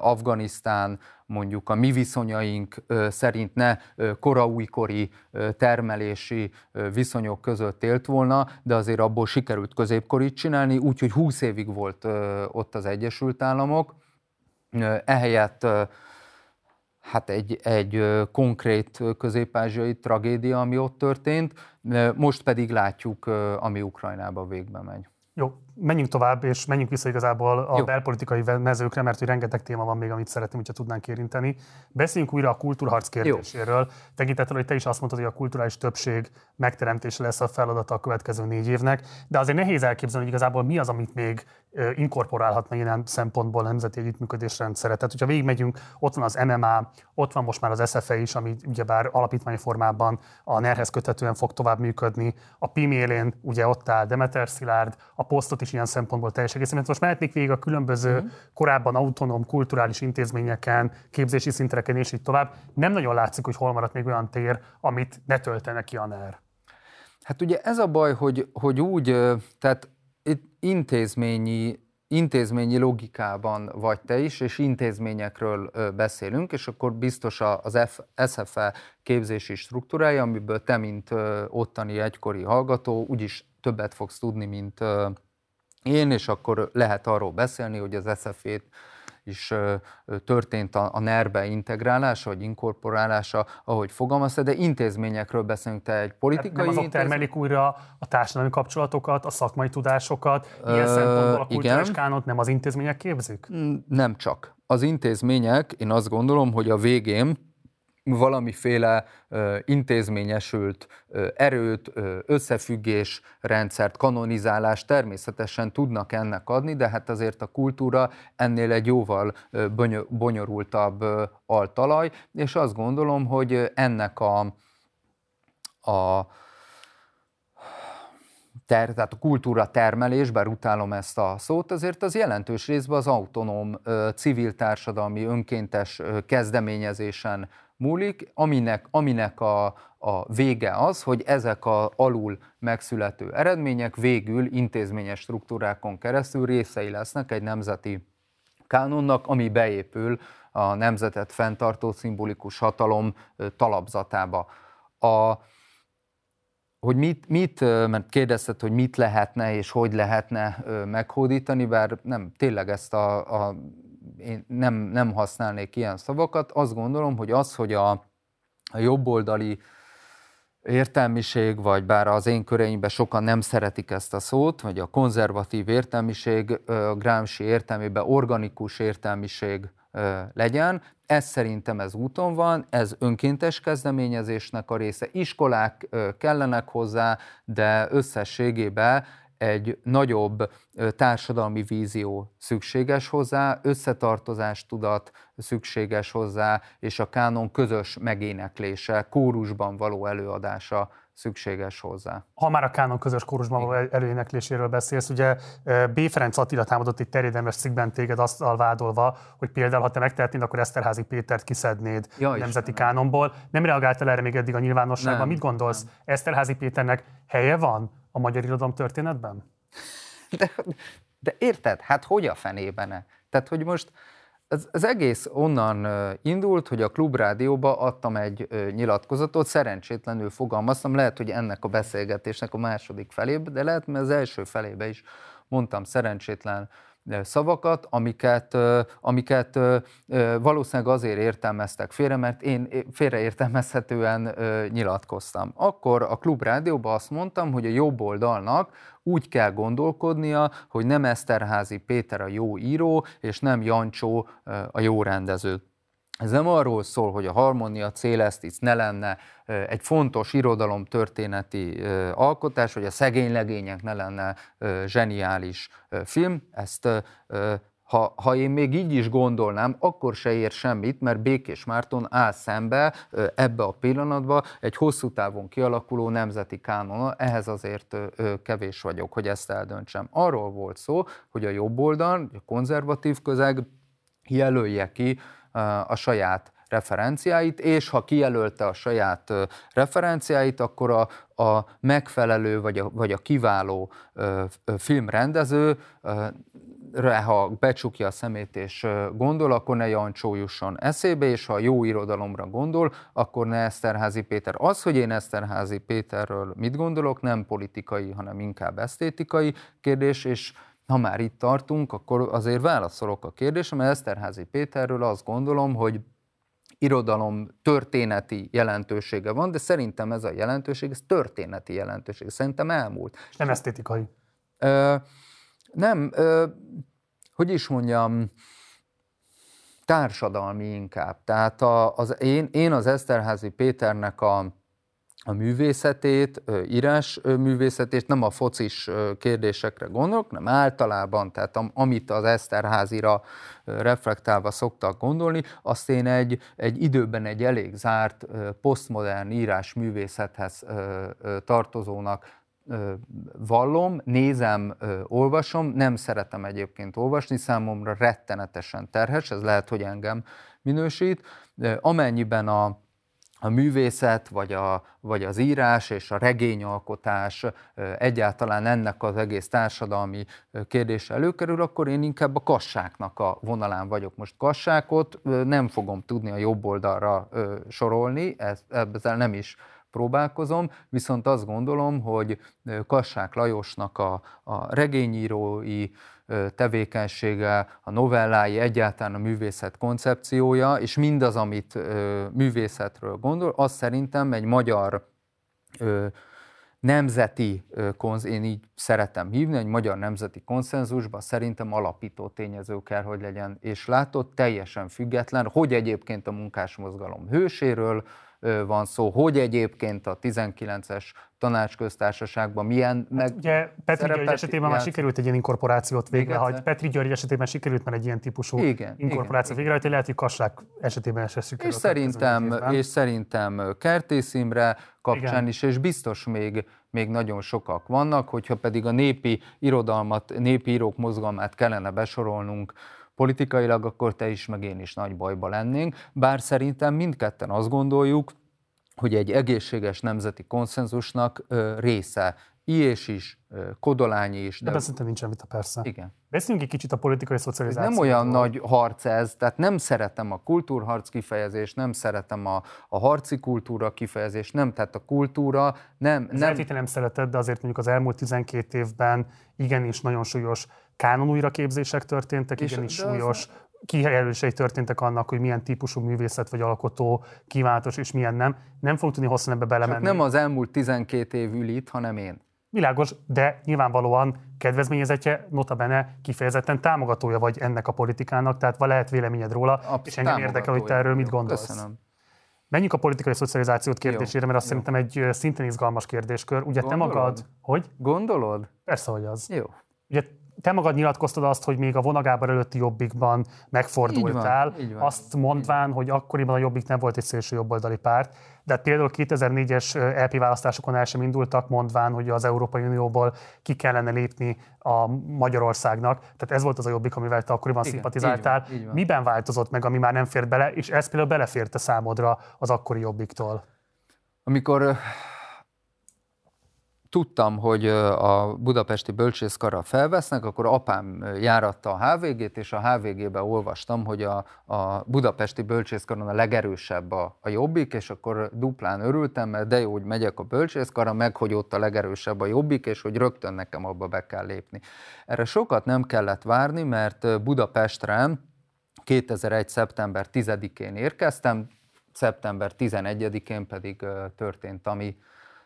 Afganisztán mondjuk a mi viszonyaink szerint ne koraújkori termelési viszonyok között élt volna, de azért abból sikerült középkorit csinálni, úgyhogy 20 évig volt ott az Egyesült Államok. Ehelyett hát egy, egy konkrét közép-ázsiai tragédia, ami ott történt, most pedig látjuk, ami Ukrajnába végbe megy. Jó, menjünk tovább, és menjünk vissza igazából a Jó. belpolitikai mezőkre, mert hogy rengeteg téma van még, amit szeretném, hogyha tudnánk érinteni. Beszéljünk újra a kultúrharc kérdéséről. Tekintettel, hogy te is azt mondtad, hogy a kulturális többség megteremtése lesz a feladata a következő négy évnek, de azért nehéz elképzelni, hogy igazából mi az, amit még inkorporálhatna ilyen szempontból a nemzeti együttműködés rendszere. Tehát, hogyha végigmegyünk, ott van az MMA, ott van most már az SFE is, ami ugyebár alapítványi formában a NER-hez köthetően fog tovább működni. A PIM élén ugye ott áll Demeter Szilárd, a posztot is ilyen szempontból teljes egészében. Most mehetnék végig a különböző uh-huh. korábban autonóm kulturális intézményeken, képzési szinteken és így tovább. Nem nagyon látszik, hogy hol maradt még olyan tér, amit ne töltene ki a NER. Hát ugye ez a baj, hogy, hogy úgy, tehát itt intézményi intézményi logikában vagy te is, és intézményekről beszélünk, és akkor biztos az F, SFE képzési struktúrája, amiből te, mint ottani egykori hallgató, úgyis többet fogsz tudni, mint én, és akkor lehet arról beszélni, hogy az SFE-t is történt a, a NER-be integrálása, vagy inkorporálása, ahogy fogalmazta, de intézményekről beszélünk, te egy politikai nem azok intézmény... termelik újra a társadalmi kapcsolatokat, a szakmai tudásokat, ilyen uh, szempontból a kulturális kánot nem az intézmények képzik? Nem csak. Az intézmények, én azt gondolom, hogy a végén valamiféle intézményesült erőt, összefüggés rendszert, kanonizálást természetesen tudnak ennek adni, de hát azért a kultúra ennél egy jóval bonyolultabb altalaj, és azt gondolom, hogy ennek a, a ter, tehát a kultúra termelés, bár utálom ezt a szót, azért az jelentős részben az autonóm civil társadalmi önkéntes kezdeményezésen múlik, aminek, aminek a, a vége az, hogy ezek a alul megszülető eredmények végül intézményes struktúrákon keresztül részei lesznek egy nemzeti kánonnak, ami beépül a nemzetet fenntartó szimbolikus hatalom talapzatába. A, hogy mit, mit, mert kérdezted, hogy mit lehetne és hogy lehetne meghódítani, bár nem, tényleg ezt a, a én nem, nem használnék ilyen szavakat. Azt gondolom, hogy az, hogy a, a jobboldali értelmiség, vagy bár az én köreimben sokan nem szeretik ezt a szót, vagy a konzervatív értelmiség, Gramsci értelmében organikus értelmiség legyen. Ez szerintem ez úton van, ez önkéntes kezdeményezésnek a része. Iskolák kellenek hozzá, de összességében egy nagyobb társadalmi vízió szükséges hozzá, összetartozás tudat szükséges hozzá, és a kánon közös megéneklése, kórusban való előadása szükséges hozzá. Ha már a Kánon közös kórusban való előénekléséről beszélsz, ugye B. Ferenc Attila támadott egy terjedelmes cikkben téged azt vádolva, hogy például, ha te megtehetnéd, akkor Eszterházi Pétert kiszednéd ja, a nemzeti Istenem. kánonból. Nem reagáltál erre még eddig a nyilvánosságban. Nem, Mit gondolsz? Nem. Eszterházi Péternek helye van a magyar irodalom történetben? De, de érted? Hát hogy a fenében? Tehát, hogy most ez, az egész onnan indult, hogy a klubrádióba adtam egy nyilatkozatot, szerencsétlenül fogalmaztam, lehet, hogy ennek a beszélgetésnek a második felébe, de lehet, mert az első felébe is mondtam szerencsétlen szavakat, amiket, amiket valószínűleg azért értelmeztek félre, mert én félreértelmezhetően nyilatkoztam. Akkor a Klub Rádióban azt mondtam, hogy a jobb oldalnak úgy kell gondolkodnia, hogy nem Eszterházi Péter a jó író, és nem Jancsó a jó rendező. Ez nem arról szól, hogy a Harmonia Célestis ne lenne egy fontos irodalom történeti alkotás, hogy a szegény legények ne lenne zseniális film. Ezt ha, ha én még így is gondolnám, akkor se ér semmit, mert Békés Márton áll szembe ebbe a pillanatba egy hosszú távon kialakuló nemzeti kánona, ehhez azért kevés vagyok, hogy ezt eldöntsem. Arról volt szó, hogy a jobb oldal, a konzervatív közeg jelölje ki a saját referenciáit, és ha kijelölte a saját referenciáit, akkor a, a megfelelő vagy a, vagy a kiváló filmrendező ha becsukja a szemét és gondol, akkor ne Jancsó jusson eszébe, és ha jó irodalomra gondol, akkor ne Eszterházi Péter. Az, hogy én Eszterházi Péterről mit gondolok, nem politikai, hanem inkább esztétikai kérdés, és ha már itt tartunk, akkor azért válaszolok a kérdésre, mert Eszterházi Péterről azt gondolom, hogy irodalom történeti jelentősége van, de szerintem ez a jelentőség, ez történeti jelentőség. Szerintem elmúlt. Nem esztétikai. Ö, nem, ö, hogy is mondjam, társadalmi inkább. Tehát a, az, én, én az Eszterházi Péternek a, a művészetét, írás művészetét, nem a focis kérdésekre gondolok, nem általában, tehát amit az Eszterházira reflektálva szoktak gondolni, azt én egy, egy időben egy elég zárt, posztmodern írás művészethez tartozónak vallom, nézem, olvasom, nem szeretem egyébként olvasni, számomra rettenetesen terhes, ez lehet, hogy engem minősít. Amennyiben a, a művészet, vagy, a, vagy az írás és a regényalkotás egyáltalán ennek az egész társadalmi kérdése előkerül, akkor én inkább a kassáknak a vonalán vagyok. Most kassákot nem fogom tudni a jobb oldalra sorolni, ezzel nem is próbálkozom, viszont azt gondolom, hogy Kassák Lajosnak a, a regényírói tevékenysége, a novellái, egyáltalán a művészet koncepciója, és mindaz, amit művészetről gondol, az szerintem egy magyar nemzeti, én így szeretem hívni, egy magyar nemzeti konszenzusban szerintem alapító tényező kell, hogy legyen, és látott teljesen független, hogy egyébként a munkásmozgalom hőséről, van szó, hogy egyébként a 19-es tanácsköztársaságban milyen hát meg Ugye Petri György esetében már sikerült egy ilyen inkorporációt végrehajtani. Petri György esetében sikerült már egy ilyen típusú igen, inkorporációt végrehajtani, lehet, hogy Kassák esetében se sikerült. És szerintem, és szerintem Kertész Imre kapcsán igen. is, és biztos még, még nagyon sokak vannak, hogyha pedig a népi irodalmat, népi írók mozgalmát kellene besorolnunk, politikailag, akkor te is, meg én is nagy bajba lennénk, bár szerintem mindketten azt gondoljuk, hogy egy egészséges nemzeti konszenzusnak része Iés is, Kodolányi is. De, de szerintem nincsen vita, persze. Igen. Beszéljünk egy kicsit a politikai szocializációról. Nem olyan nagy harc ez, tehát nem szeretem a kultúrharc kifejezést, nem szeretem a, a harci kultúra kifejezést, nem, tehát a kultúra nem... Ez nem, nem szereted, de azért mondjuk az elmúlt 12 évben igenis nagyon súlyos kánon újraképzések történtek, és igenis súlyos kijelölései történtek annak, hogy milyen típusú művészet vagy alkotó kívánatos, és milyen nem. Nem fogunk tudni hosszan ebbe belemenni. Csak nem az elmúlt 12 év ül itt, hanem én. Világos, de nyilvánvalóan kedvezményezetje, notabene kifejezetten támogatója vagy ennek a politikának, tehát lehet véleményed róla, Absz- és engem érdekel, hogy te erről mit gondolsz. Köszönöm. Menjünk a politikai szocializációt kérdésére, mert azt jó. szerintem egy szintén izgalmas kérdéskör. Ugye Gondolod? te magad... Hogy? Gondolod? Persze, hogy az. Jó. Ugye te magad nyilatkoztad azt, hogy még a vonagábar előtti jobbikban megfordultál, így van, így van. azt mondván, hogy akkoriban a jobbik nem volt egy szélső jobboldali párt, de például 2004-es LP választásokon el sem indultak, mondván, hogy az Európai Unióból ki kellene lépni a Magyarországnak. Tehát ez volt az a jobbik, amivel te akkoriban Igen, szimpatizáltál. Így van, így van. Miben változott meg, ami már nem fért bele, és ez például beleférte számodra az akkori jobbiktól? Amikor tudtam, hogy a budapesti bölcsészkarra felvesznek, akkor apám járatta a HVG-t, és a HVG-be olvastam, hogy a, a budapesti bölcsészkaron a legerősebb a, a jobbik, és akkor duplán örültem, mert de jó, hogy megyek a bölcsészkarra, meg hogy ott a legerősebb a jobbik, és hogy rögtön nekem abba be kell lépni. Erre sokat nem kellett várni, mert Budapestre 2001. szeptember 10-én érkeztem, szeptember 11-én pedig történt, ami,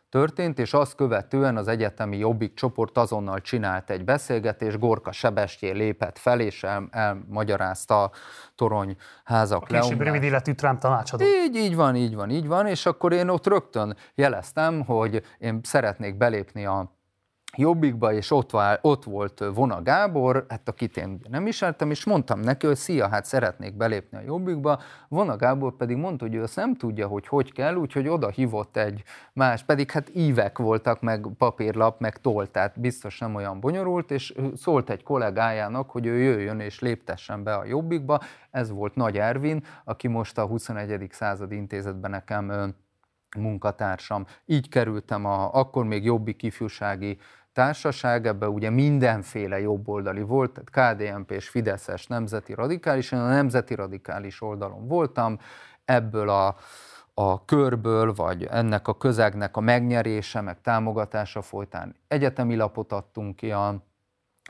történt, és azt követően az egyetemi Jobbik csoport azonnal csinált egy beszélgetés, Gorka Sebestyé lépett fel, és el, elmagyarázta a torony házak a később rövid életű Trump tanácsadó. Így, így van, így van, így van, és akkor én ott rögtön jeleztem, hogy én szeretnék belépni a Jobbikba, és ott, vál, ott volt Vona Gábor, hát akit én nem ismertem, és mondtam neki, hogy szia, hát szeretnék belépni a Jobbikba. Vona Gábor pedig mondta, hogy ő azt nem tudja, hogy hogy kell, úgyhogy oda hívott egy más, pedig hát ívek voltak, meg papírlap, meg toll, tehát biztos nem olyan bonyolult, és szólt egy kollégájának, hogy ő jöjjön és léptessen be a Jobbikba. Ez volt Nagy Ervin, aki most a 21. század intézetben nekem munkatársam. Így kerültem a akkor még jobbik ifjúsági társaság, ebben ugye mindenféle jobboldali volt, tehát KDNP és Fideszes nemzeti radikális, én a nemzeti radikális oldalon voltam, ebből a, a körből, vagy ennek a közegnek a megnyerése, meg támogatása folytán egyetemi lapot adtunk ki a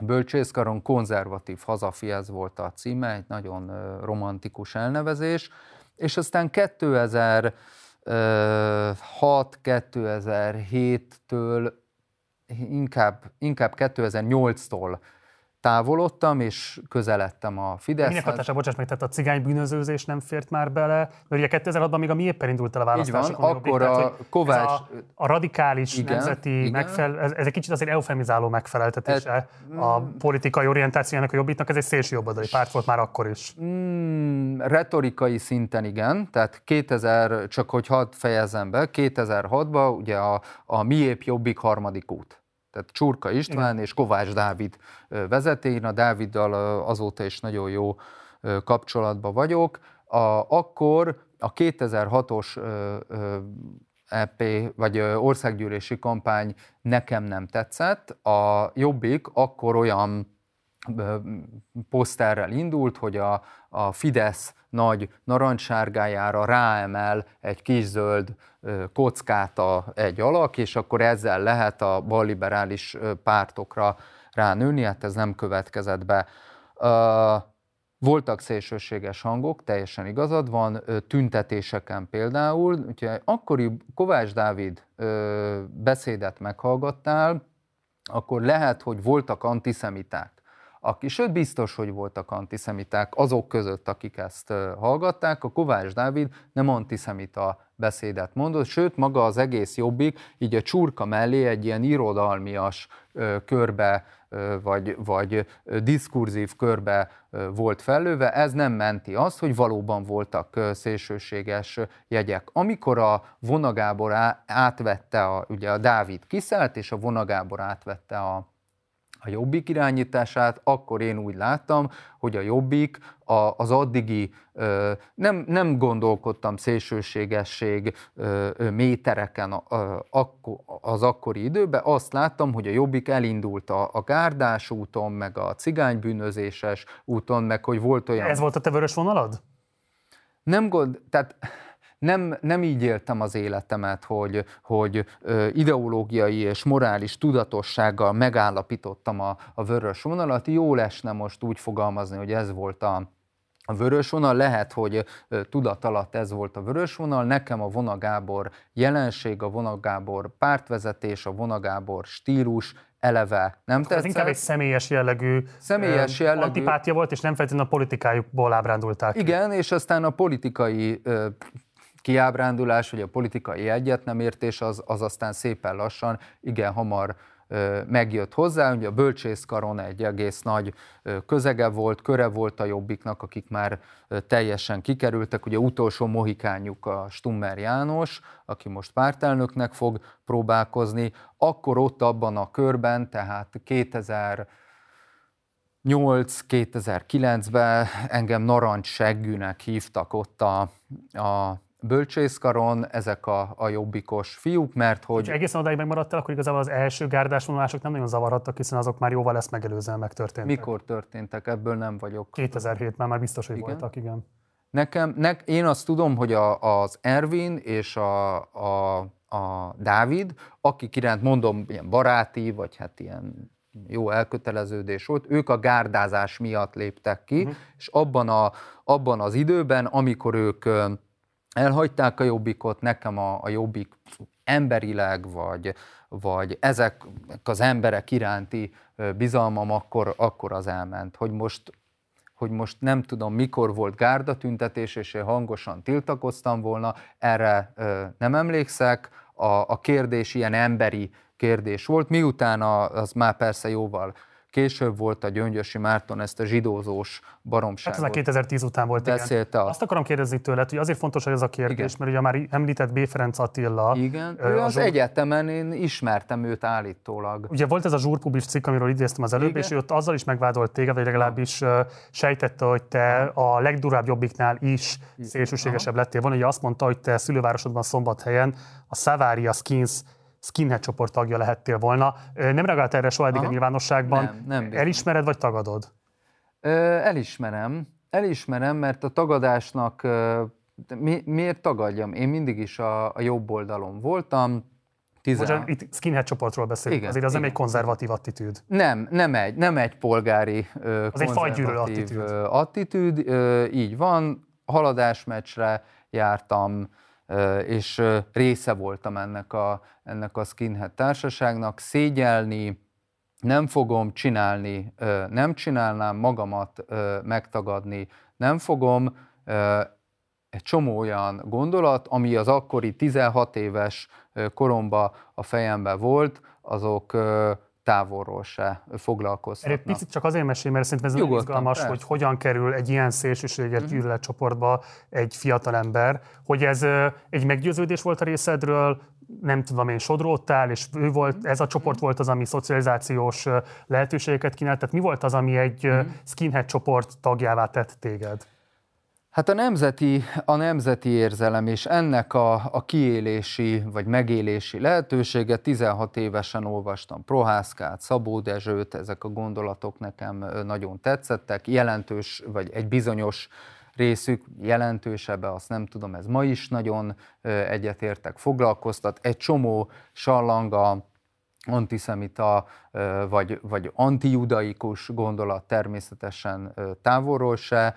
bölcsészkaron, konzervatív hazafi, ez volt a címe, egy nagyon romantikus elnevezés, és aztán 2006-2007-től inkább, inkább 2008-tól távolodtam, és közeledtem a Fideszhez. Minek hatása, bocsáss meg, tehát a cigány bűnözőzés nem fért már bele, mert ugye 2006-ban még a mi éppen indult el a választásokon. Így van, akkor a tehát, Kovács... A, a radikális igen, nemzeti igen. megfelel, ez, ez, egy kicsit azért eufemizáló megfeleltetése et, a politikai orientációjának a jobbiknak, ez egy szélső jobboldali párt volt már akkor is. Mm, retorikai szinten igen, tehát 2000, csak hogy hadd fejezem be, 2006-ban ugye a, a miép jobbik harmadik út tehát Csurka István Igen. és Kovács Dávid vezeti. Én a Dáviddal azóta is nagyon jó kapcsolatban vagyok. A, akkor a 2006-os EP vagy országgyűlési kampány nekem nem tetszett. A Jobbik akkor olyan poszterrel indult, hogy a, a Fidesz nagy narancssárgájára ráemel egy kis zöld kockát a, egy alak, és akkor ezzel lehet a balliberális pártokra ránőni, hát ez nem következett be. Voltak szélsőséges hangok, teljesen igazad van, tüntetéseken például, úgyhogy akkori Kovács Dávid beszédet meghallgattál, akkor lehet, hogy voltak antiszemiták aki, sőt biztos, hogy voltak antiszemiták azok között, akik ezt hallgatták, a Kovács Dávid nem antiszemita beszédet mondott, sőt maga az egész jobbik, így a csurka mellé egy ilyen irodalmias körbe, vagy, vagy diskurzív körbe volt fellőve, ez nem menti azt, hogy valóban voltak szélsőséges jegyek. Amikor a vonagábor átvette, a, ugye a Dávid kiszelt, és a vonagábor átvette a, a Jobbik irányítását, akkor én úgy láttam, hogy a Jobbik a, az addigi, nem, nem gondolkodtam szélsőségesség métereken az akkori időben, azt láttam, hogy a Jobbik elindult a, a gárdás úton, meg a cigánybűnözéses úton, meg hogy volt olyan... Ez volt a te vörös vonalad? Nem gond, tehát nem, nem így éltem az életemet, hogy, hogy ideológiai és morális tudatossággal megállapítottam a, a vörös vonalat. Jó lesne most úgy fogalmazni, hogy ez volt a, a vörös vonal, lehet, hogy tudat alatt ez volt a vörös vonal, nekem a Vonagábor jelenség, a Vonagábor pártvezetés, a Vonagábor stílus eleve nem tetszett. Ez inkább egy személyes jellegű, személyes jellegű antipátia volt, és nem feltétlenül a politikájukból ábrándulták. Igen, és aztán a politikai kiábrándulás, vagy a politikai egyet nem értés, az, az aztán szépen lassan, igen hamar megjött hozzá. Ugye a bölcsészkaron egy egész nagy közege volt, köre volt a jobbiknak, akik már teljesen kikerültek. Ugye utolsó mohikányuk a Stummer János, aki most pártelnöknek fog próbálkozni. Akkor ott abban a körben, tehát 2000 2008-2009-ben engem narancs seggűnek hívtak ott a, a bölcsészkaron ezek a, a jobbikos fiúk, mert hogy... És egészen odáig megmaradtál, akkor igazából az első gárdás vonulások nem nagyon zavarhattak, hiszen azok már jóval lesz megelőzően megtörténtek. Mikor történtek? Ebből nem vagyok. 2007-ben már biztos, hogy igen? voltak, igen. Nekem, ne, én azt tudom, hogy a, az Ervin és a, a, a Dávid, akik iránt mondom, ilyen baráti, vagy hát ilyen jó elköteleződés volt, ők a gárdázás miatt léptek ki, uh-huh. és abban, a, abban az időben, amikor ők elhagyták a jobbikot, nekem a, a jobbik emberileg, vagy, vagy ezek az emberek iránti bizalmam akkor, akkor az elment, hogy most hogy most nem tudom, mikor volt gárdatüntetés, és én hangosan tiltakoztam volna, erre ö, nem emlékszek. A, a kérdés ilyen emberi kérdés volt, miután a, az már persze jóval Később volt a Gyöngyösi Márton ezt a zsidózós baromságot. Hát ez a 2010 után volt, Beszélte igen. Azt akarom kérdezni tőled, hogy azért fontos, hogy ez a kérdés, igen. mert ugye már említett B. Ferenc Attila. Igen, ő az, az egyetemen, én ismertem őt állítólag. Ugye volt ez a zsúrpubis cikk, amiről idéztem az előbb, igen. és ő ott azzal is megvádolt téged, vagy legalábbis sejtette, hogy te a legdurább jobbiknál is szélsőségesebb lettél volna. Ugye azt mondta, hogy te szülővárosodban szombathelyen a Savaria Skins skinhead csoport tagja lehettél volna. Nem reagált erre soha eddig Aha. a nyilvánosságban. Nem, nem Elismered vagy tagadod? Ö, elismerem. Elismerem, mert a tagadásnak mi, miért tagadjam? Én mindig is a, a jobb oldalon voltam. Tizen... Bocsán, itt skinhead csoportról beszélünk, igen, azért az igen. nem egy konzervatív attitűd. Nem, nem egy, nem egy polgári Az egy fajgyűlő attitűd. attitűd. Így van, haladásmeccsre jártam, és része voltam ennek a, ennek a skinhead társaságnak. Szégyelni nem fogom csinálni, nem csinálnám magamat megtagadni, nem fogom. Egy csomó olyan gondolat, ami az akkori 16 éves koromban a fejemben volt, azok távolról se foglalkoztatnak. Egy picit csak azért mesélj, mert szerintem ez nagyon izgalmas, persze. hogy hogyan kerül egy ilyen szélsőséges uh-huh. gyűlöletcsoportba egy fiatalember, hogy ez egy meggyőződés volt a részedről, nem tudom én, sodródtál, és ő volt, ez a csoport volt az, ami szocializációs lehetőségeket kínált, tehát mi volt az, ami egy uh-huh. skinhead csoport tagjává tett téged? Hát a nemzeti, a nemzeti érzelem és ennek a, a kiélési vagy megélési lehetősége, 16 évesen olvastam Prohászkát, Szabó Dezsőt, ezek a gondolatok nekem nagyon tetszettek, jelentős, vagy egy bizonyos részük jelentősebb, azt nem tudom, ez ma is nagyon egyetértek, foglalkoztat. Egy csomó sallanga, antiszemita vagy, vagy antijudaikus gondolat természetesen távolról se,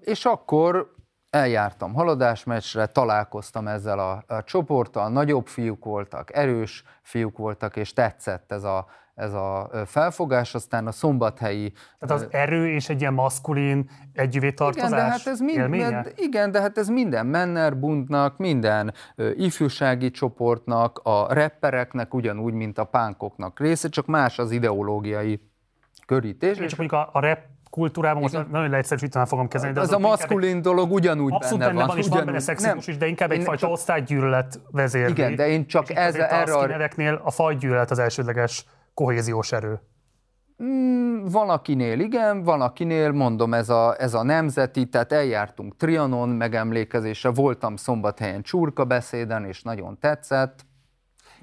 és akkor eljártam haladásmeccsre, találkoztam ezzel a, a csoporttal, nagyobb fiúk voltak, erős fiúk voltak, és tetszett ez a, ez a felfogás, aztán a szombathelyi... Tehát az erő és egy ilyen maszkulin együvé tartozás igen, de hát ez mind, igen, de hát ez minden Mennerbundnak, minden ö, ifjúsági csoportnak, a rappereknek ugyanúgy, mint a pánkoknak része, csak más az ideológiai körítés. Igen, csak mondjuk a, a rap kultúrában, most Igen. nagyon leegyszerűsítenül fogom kezelni. De az, az a maszkulin egy, dolog ugyanúgy abszolút benne, van. van. és van benne szexizmus is, de inkább egyfajta csak... osztálygyűlölet vezérli. Igen, de én csak ez, erre... A neveknél a fajgyűlölet az elsődleges kohéziós erő. Mm, van akinél igen, van akinél, mondom, ez a, ez a nemzeti, tehát eljártunk Trianon megemlékezésre, voltam szombathelyen csurka beszéden, és nagyon tetszett,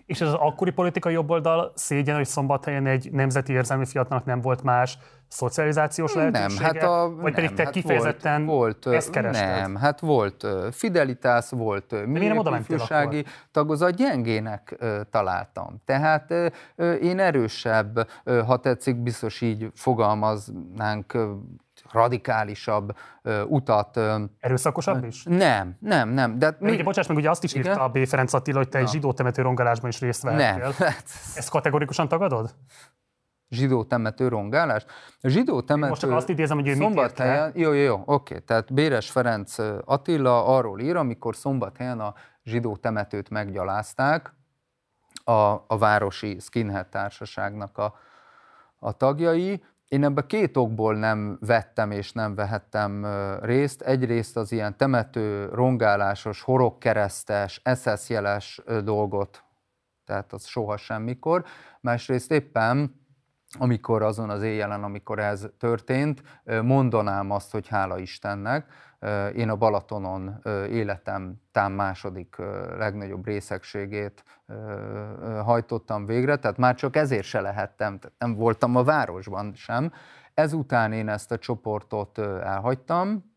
és ez az akkori politikai jobboldal szégyen, hogy szombathelyen egy nemzeti érzelmi fiatalnak nem volt más szocializációs lehetősége? Nem, hát a, vagy pedig nem, te hát kifejezetten volt, volt, ezt kerested? Nem, hát volt Fidelitas, volt mi ifjúsági tagozat, gyengének találtam. Tehát én erősebb, ha tetszik, biztos így fogalmaznánk, radikálisabb uh, utat. Uh, Erőszakosabb is? Nem, nem, nem. De mi... ugye, bocsáss meg, ugye azt is Igen? írta a B. Ferenc Attila, hogy te egy zsidó temető rongálásban is részt vettél. Nem. Ezt kategorikusan tagadod? zsidó temető rongálás. A zsidó temető... Most csak azt idézem, hogy ő szombathelyen, Jó, jó, jó, oké. Tehát Béres Ferenc Attila arról ír, amikor szombathelyen a zsidó temetőt meggyalázták, a, a városi skinhead társaságnak a, a tagjai, én ebbe két okból nem vettem és nem vehettem részt. Egyrészt az ilyen temető, rongálásos, horogkeresztes, SS jeles dolgot, tehát az soha semmikor. Másrészt éppen amikor azon az éjjelen, amikor ez történt, mondanám azt, hogy hála Istennek, én a Balatonon életem tám második legnagyobb részegségét hajtottam végre, tehát már csak ezért se lehettem, nem voltam a városban sem. Ezután én ezt a csoportot elhagytam,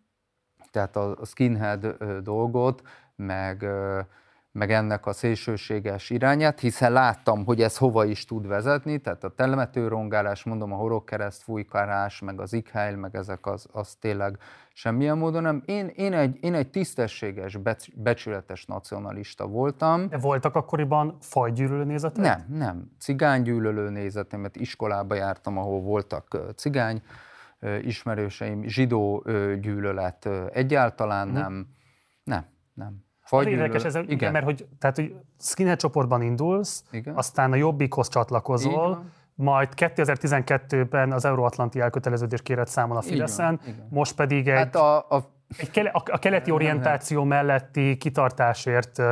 tehát a skinhead dolgot, meg meg ennek a szélsőséges irányát, hiszen láttam, hogy ez hova is tud vezetni, tehát a telemetőrongálás, mondom, a horogkereszt fújkárás, meg az ikheil, meg ezek az, az tényleg semmilyen módon nem. Én, én, egy, én egy tisztességes, becsületes nacionalista voltam. De voltak akkoriban fajgyűlölő nézetek? Nem, nem. Cigánygyűlölő nézetem, mert iskolába jártam, ahol voltak cigány ismerőseim, zsidó gyűlölet egyáltalán nem. Hmm. Nem, nem. Fajgyűlöl... Érdekes ez, igen. igen. mert hogy, tehát, hogy skinhead csoportban indulsz, igen. aztán a Jobbikhoz csatlakozol, majd 2012-ben az Euróatlanti elköteleződés kéret számon a Fideszen, most pedig egy, hát a, a... egy kele, a, a keleti orientáció melletti kitartásért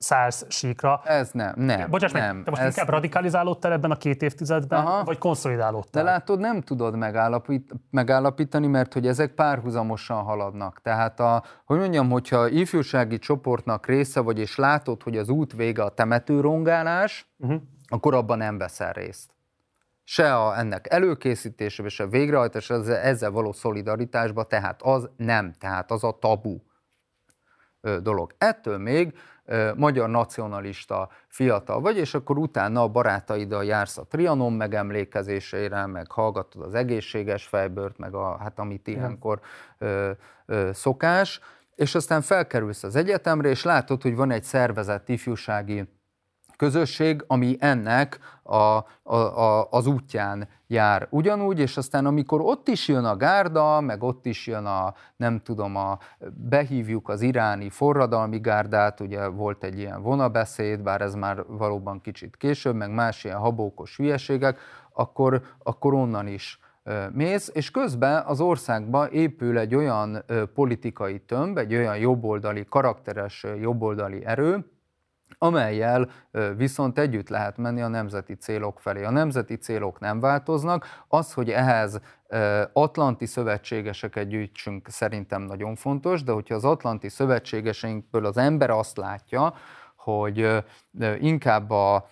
szállsz síkra. Ez nem, nem. Bocsáss nem, meg, te most ez... inkább radikalizálódtál ebben a két évtizedben, Aha. vagy konszolidálódtál? De látod, nem tudod megállapít, megállapítani, mert hogy ezek párhuzamosan haladnak. Tehát, a, hogy mondjam, hogyha ifjúsági csoportnak része vagy, és látod, hogy az út vége a temetőrongálás, uh-huh. akkor abban nem veszel részt se a, ennek előkészítésébe, se végrehajtás, ezzel, ezzel való szolidaritásba, tehát az nem, tehát az a tabu dolog. Ettől még magyar nacionalista fiatal vagy, és akkor utána a barátaiddal jársz a Trianon megemlékezésére, meg hallgatod az egészséges fejbört, meg a, hát amit ilyenkor ö, ö, szokás, és aztán felkerülsz az egyetemre, és látod, hogy van egy szervezett ifjúsági közösség, ami ennek a, a, a, az útján jár. Ugyanúgy, és aztán amikor ott is jön a gárda, meg ott is jön a, nem tudom, a, behívjuk az iráni forradalmi gárdát, ugye volt egy ilyen vonabeszéd, bár ez már valóban kicsit később, meg más ilyen habókos hülyeségek, akkor, akkor onnan is mész, és közben az országban épül egy olyan politikai tömb, egy olyan jobboldali, karakteres jobboldali erő, amelyel viszont együtt lehet menni a nemzeti célok felé. A nemzeti célok nem változnak, az, hogy ehhez atlanti szövetségeseket gyűjtsünk szerintem nagyon fontos, de hogyha az atlanti szövetségeseinkből az ember azt látja, hogy inkább a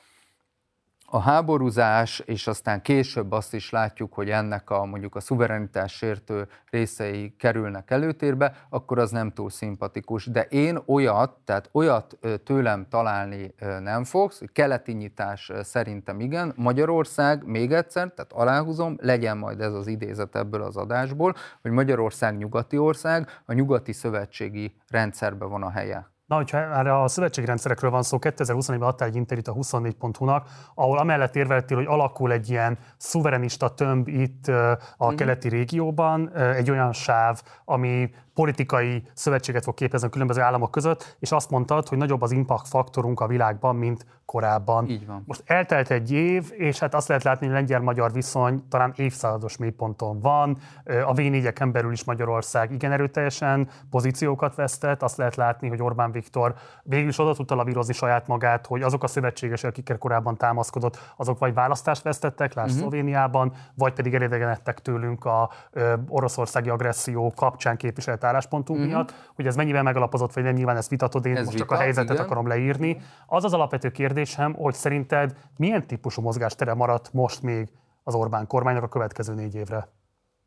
a háborúzás, és aztán később azt is látjuk, hogy ennek a mondjuk a szuverenitás sértő részei kerülnek előtérbe, akkor az nem túl szimpatikus. De én olyat, tehát olyat tőlem találni nem fogsz, keleti nyitás szerintem igen, Magyarország még egyszer, tehát aláhúzom, legyen majd ez az idézet ebből az adásból, hogy Magyarország nyugati ország, a nyugati szövetségi rendszerben van a helye. Na, hogyha erre a szövetségrendszerekről van szó, 2021-ben adtál egy interjút a 24.hu-nak, ahol amellett érveltél, hogy alakul egy ilyen szuverenista tömb itt a mm-hmm. keleti régióban, egy olyan sáv, ami politikai szövetséget fog képezni a különböző államok között, és azt mondtad, hogy nagyobb az impact faktorunk a világban, mint korábban. Így van. Most eltelt egy év, és hát azt lehet látni, hogy lengyel-magyar viszony talán évszázados mélyponton van. A v 4 belül is Magyarország igen erőteljesen pozíciókat vesztett. Azt lehet látni, hogy Orbán Viktor végül is oda tudta lavírozni saját magát, hogy azok a szövetségesek, akikkel korábban támaszkodott, azok vagy választást vesztettek, lásd uh-huh. Szlovéniában, vagy pedig elidegenedtek tőlünk a ö, oroszországi agresszió kapcsán képviselt álláspontunk uh-huh. miatt. Hogy ez mennyivel megalapozott, vagy nem nyilván ezt vitatod, én ez most vita, csak a helyzetet igen. akarom leírni. Az az alapvető kérdésem, hogy szerinted milyen típusú mozgástere maradt most még az Orbán kormánynak a következő négy évre?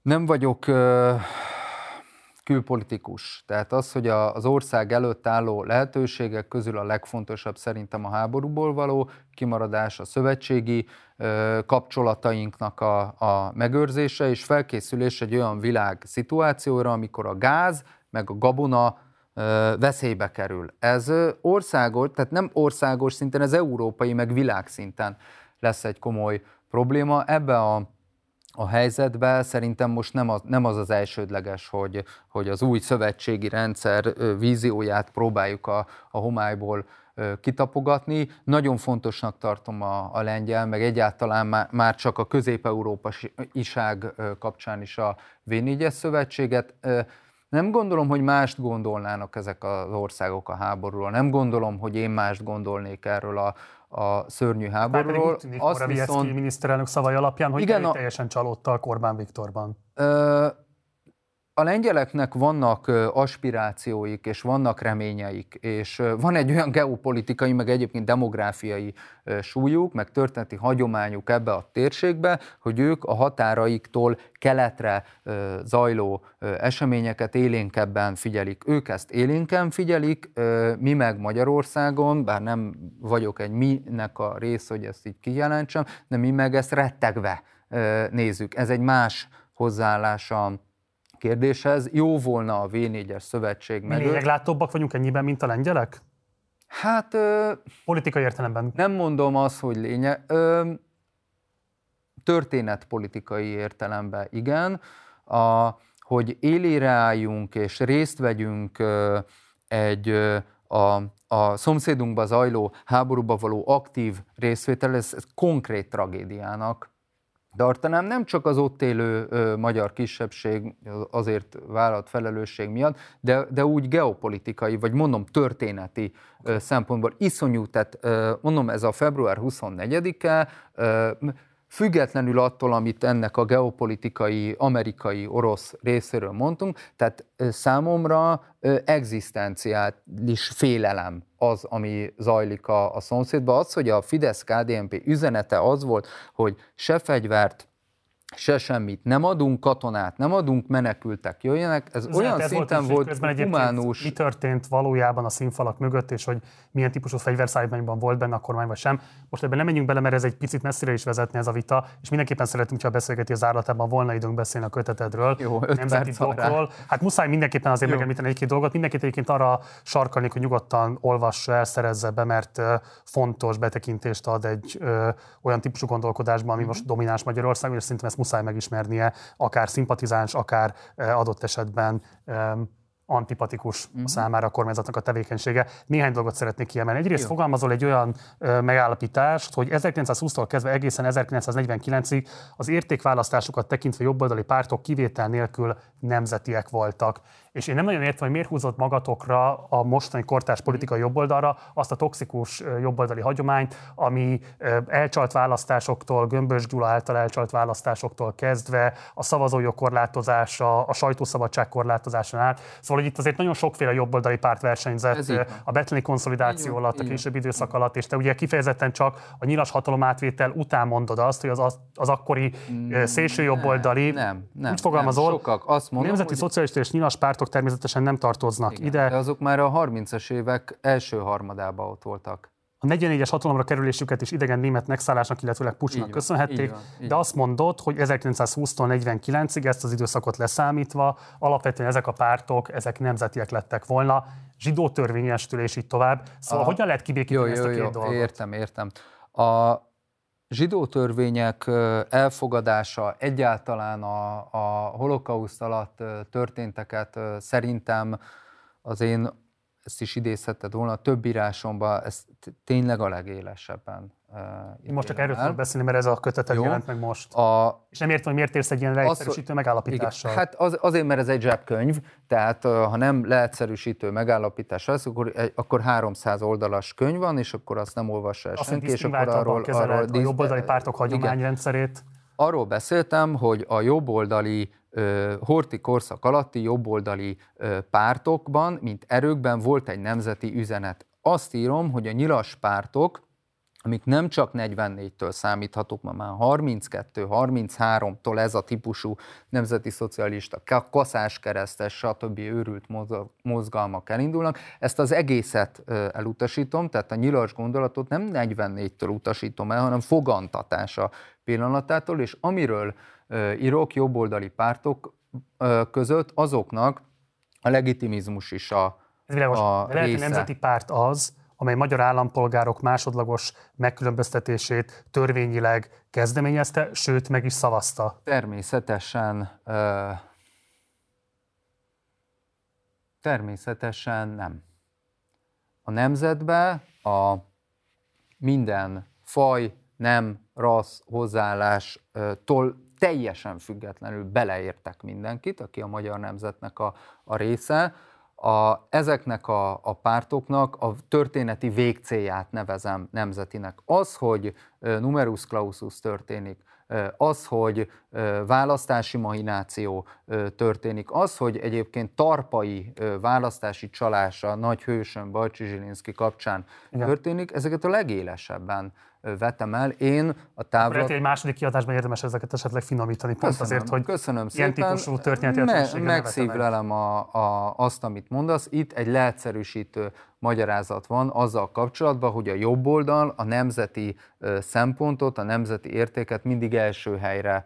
Nem vagyok külpolitikus. Tehát az, hogy az ország előtt álló lehetőségek közül a legfontosabb szerintem a háborúból való kimaradás, a szövetségi kapcsolatainknak a, a megőrzése és felkészülés egy olyan világ szituációra, amikor a gáz meg a gabona veszélybe kerül. Ez országos, tehát nem országos szinten, ez európai, meg világszinten lesz egy komoly probléma. Ebbe a a helyzetben szerintem most nem az, nem az az elsődleges, hogy, hogy az új szövetségi rendszer vízióját próbáljuk a, a homályból kitapogatni. Nagyon fontosnak tartom a, a lengyel, meg egyáltalán már, már csak a közép-európa iság kapcsán is a V4-es szövetséget. Nem gondolom, hogy mást gondolnának ezek az országok a háborúról. Nem gondolom, hogy én mást gondolnék erről a, a szörnyű háborúról. Tűnik, Azt viszont... miniszterelnök szavai alapján, hogy igen, a... teljesen csalódta a Korbán Viktorban. Ö, a lengyeleknek vannak aspirációik, és vannak reményeik, és van egy olyan geopolitikai, meg egyébként demográfiai súlyuk, meg történeti hagyományuk ebbe a térségbe, hogy ők a határaiktól keletre zajló eseményeket élénkebben figyelik. Ők ezt élénken figyelik, mi meg Magyarországon, bár nem vagyok egy minek a rész, hogy ezt így kijelentsem, de mi meg ezt rettegve nézzük. Ez egy más hozzáállása kérdéshez. Jó volna a V4-es szövetség meg. Mi lényeglátóbbak vagyunk ennyiben, mint a lengyelek? Hát... Ö, Politikai értelemben. Nem mondom azt, hogy lényeg. Ö, történetpolitikai értelemben igen. A, hogy élére álljunk és részt vegyünk ö, egy ö, a, a szomszédunkba zajló háborúba való aktív részvétel, ez, ez konkrét tragédiának tartanám, nem csak az ott élő ö, magyar kisebbség azért vállalt felelősség miatt, de, de úgy geopolitikai, vagy mondom történeti ö, szempontból iszonyú, tehát ö, mondom ez a február 24-e, ö, függetlenül attól, amit ennek a geopolitikai, amerikai, orosz részéről mondtunk, tehát számomra egzisztenciális félelem az, ami zajlik a, a szomszédban. Az, hogy a Fidesz-KDNP üzenete az volt, hogy se fegyvert, se semmit nem adunk, katonát nem adunk, menekültek jöjjenek. Ez Ez olyan szinten volt, volt humánus. Mi történt valójában a színfalak mögött, és hogy milyen típusú fegyverszállítmányban volt benne a kormány, vagy sem. Most ebben nem menjünk bele, mert ez egy picit messzire is vezetne ez a vita, és mindenképpen szeretünk, hogyha a beszélgetés zárlatában volna időnk beszélni a kötetedről, Jó, nemzeti dolgokról. Hát muszáj mindenképpen azért megemlíteni egy-két dolgot. Mindenképpen egyébként arra sarkalni, hogy nyugodtan olvassa el, szerezze be, mert fontos betekintést ad egy ö, olyan típusú gondolkodásban, ami mm-hmm. most domináns Magyarországon, és szerintem ezt muszáj megismernie, akár szimpatizáns, akár adott esetben antipatikus uh-huh. számára a kormányzatnak a tevékenysége. Néhány dolgot szeretnék kiemelni. Egyrészt Jó. fogalmazol egy olyan ö, megállapítást, hogy 1920-tól kezdve egészen 1949-ig az értékválasztásukat tekintve jobboldali pártok kivétel nélkül nemzetiek voltak. És én nem nagyon értem, hogy miért húzott magatokra a mostani kortárs politikai jobboldalra azt a toxikus jobboldali hagyományt, ami elcsalt választásoktól, Gömbös Gyula által elcsalt választásoktól kezdve, a szavazójog korlátozása, a sajtószabadság korlátozásán át. Szóval, hogy itt azért nagyon sokféle jobboldali párt versenyzett a betleni konszolidáció alatt, a később időszak alatt, és te ugye kifejezetten csak a nyilas hatalom átvétel után mondod azt, hogy az, az, az akkori mm, szélső jobboldali, nem, nem, úgy fogalmazol, nem, sokak azt mondom, nemzeti hogy... szocialista és nyilas párt pártok természetesen nem tartoznak Igen, ide. De azok már a 30-as évek első harmadában ott voltak. A 44-es hatalomra kerülésüket is idegen német megszállásnak, illetőleg pucsnak köszönhették, van, de van. azt mondott, hogy 1920-tól 49-ig ezt az időszakot leszámítva alapvetően ezek a pártok, ezek nemzetiek lettek volna, zsidó törvényestől és így tovább. Szóval a... hogyan lehet kibékíteni ezt a két jó, dolgot? Értem, értem. A zsidó törvények elfogadása, egyáltalán a, a holokauszt alatt történteket szerintem az én, ezt is idézheted volna, több írásomban, ez tényleg a legélesebben én most csak erről tudok beszélni, mert ez a kötetet Jó. jelent meg most. A... És nem értem, hogy miért érsz egy ilyen leegyszerűsítő megállapítással. Igen. Hát az, azért, mert ez egy zsebkönyv, tehát ha nem leegyszerűsítő megállapítás az, akkor, akkor 300 oldalas könyv van, és akkor azt nem olvassa el senki, és akkor arról... arról a jobboldali pártok hagyományrendszerét. Arról beszéltem, hogy a jobboldali Horti korszak alatti jobboldali pártokban, mint erőkben volt egy nemzeti üzenet. Azt írom, hogy a nyilas pártok, amik nem csak 44-től számíthatók, ma már 32-33-tól ez a típusú nemzeti szocialista, kaszás keresztes, stb. őrült mozgalmak elindulnak. Ezt az egészet elutasítom, tehát a nyilas gondolatot nem 44-től utasítom el, hanem fogantatása pillanatától, és amiről írok jobboldali pártok között, azoknak a legitimizmus is a, Ez világos. a lehet, része. nemzeti párt az, amely magyar állampolgárok másodlagos megkülönböztetését törvényileg kezdeményezte, sőt meg is szavazta? Természetesen Természetesen nem. A nemzetbe a minden faj, nem, rassz, hozzáállástól teljesen függetlenül beleértek mindenkit, aki a magyar nemzetnek a, a része. A, ezeknek a, a pártoknak a történeti végcélját nevezem nemzetinek. Az, hogy numerus clausus történik, az, hogy választási mahináció történik, az, hogy egyébként tarpai választási csalása nagy hősön Bajcsi Zsilinszki kapcsán Igen. történik, ezeket a legélesebben vettem el. Én a távlat... egy második kiadásban érdemes ezeket esetleg finomítani, pont köszönöm, azért, hogy köszönöm ilyen szépen. típusú történeti Me- Megszívlelem a, a, azt, amit mondasz. Itt egy leegyszerűsítő magyarázat van azzal kapcsolatban, hogy a jobb oldal a nemzeti szempontot, a nemzeti értéket mindig első helyre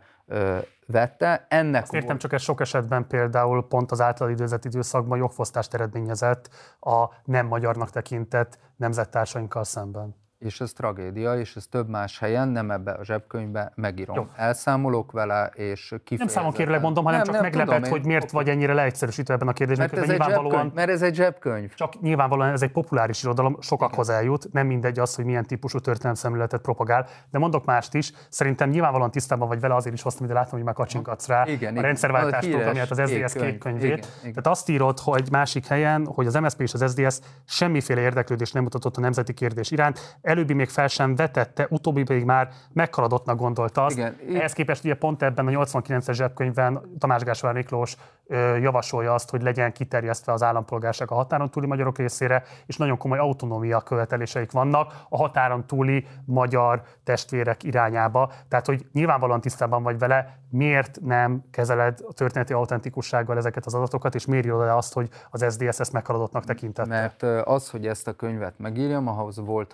vette. Ennek Azt értem, csak ez sok esetben például pont az által időzett időszakban jogfosztást eredményezett a nem magyarnak tekintett nemzettársainkkal szemben és ez tragédia, és ez több más helyen, nem ebbe a zsebkönyvbe megírom. Jó. Elszámolok vele, és kifejezetten... Nem számon kérlek mondom, hanem nem, csak nem meglepett, tudom, hogy miért vagy ennyire leegyszerűsítve ebben a kérdésben. Mert ez, egy zsebkönyv, mert ez egy zsebkönyv. Csak nyilvánvalóan ez egy populáris irodalom, sokakhoz Igen. eljut, nem mindegy az, hogy milyen típusú szemléletet propagál, de mondok mást is, szerintem nyilvánvalóan tisztában vagy vele, azért is hoztam ide látom, hogy már kacsinkatsz rá igen, a rendszerváltást amiatt az SZDSZ kék könyvét. Tehát azt írod, hogy másik helyen, hogy az MSZP és az SZDSZ semmiféle érdeklődést nem mutatott a nemzeti kérdés iránt, előbbi még fel sem vetette, utóbbi pedig már meghaladottnak gondolta azt. Igen, Ehhez képest ugye pont ebben a 89-es zsebkönyvben Tamás Gáspár Miklós ö, javasolja azt, hogy legyen kiterjesztve az állampolgárság a határon túli magyarok részére, és nagyon komoly autonómia követeléseik vannak a határon túli magyar testvérek irányába. Tehát, hogy nyilvánvalóan tisztában vagy vele, miért nem kezeled a történeti autentikussággal ezeket az adatokat, és miért írod azt, hogy az SZDSZ ezt meghaladottnak tekintette? Mert az, hogy ezt a könyvet megírjam, ahhoz volt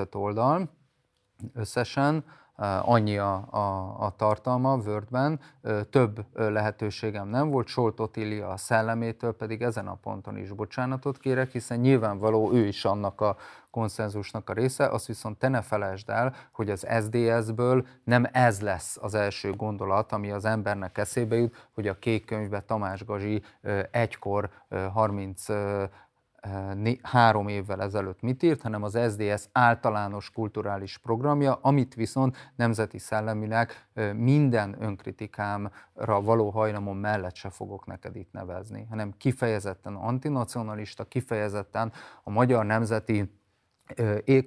35 oldal összesen, annyi a, a, a tartalma Wordben, több lehetőségem nem volt, Solt Otília a szellemétől pedig ezen a ponton is bocsánatot kérek, hiszen nyilvánvaló ő is annak a konszenzusnak a része, azt viszont te ne felejtsd el, hogy az SDS-ből nem ez lesz az első gondolat, ami az embernek eszébe jut, hogy a kék könyvbe Tamás Gazsi egykor 30 három évvel ezelőtt mit írt, hanem az SDS általános kulturális programja, amit viszont nemzeti szellemileg minden önkritikámra való hajlamon mellett se fogok neked itt nevezni, hanem kifejezetten antinacionalista, kifejezetten a magyar nemzeti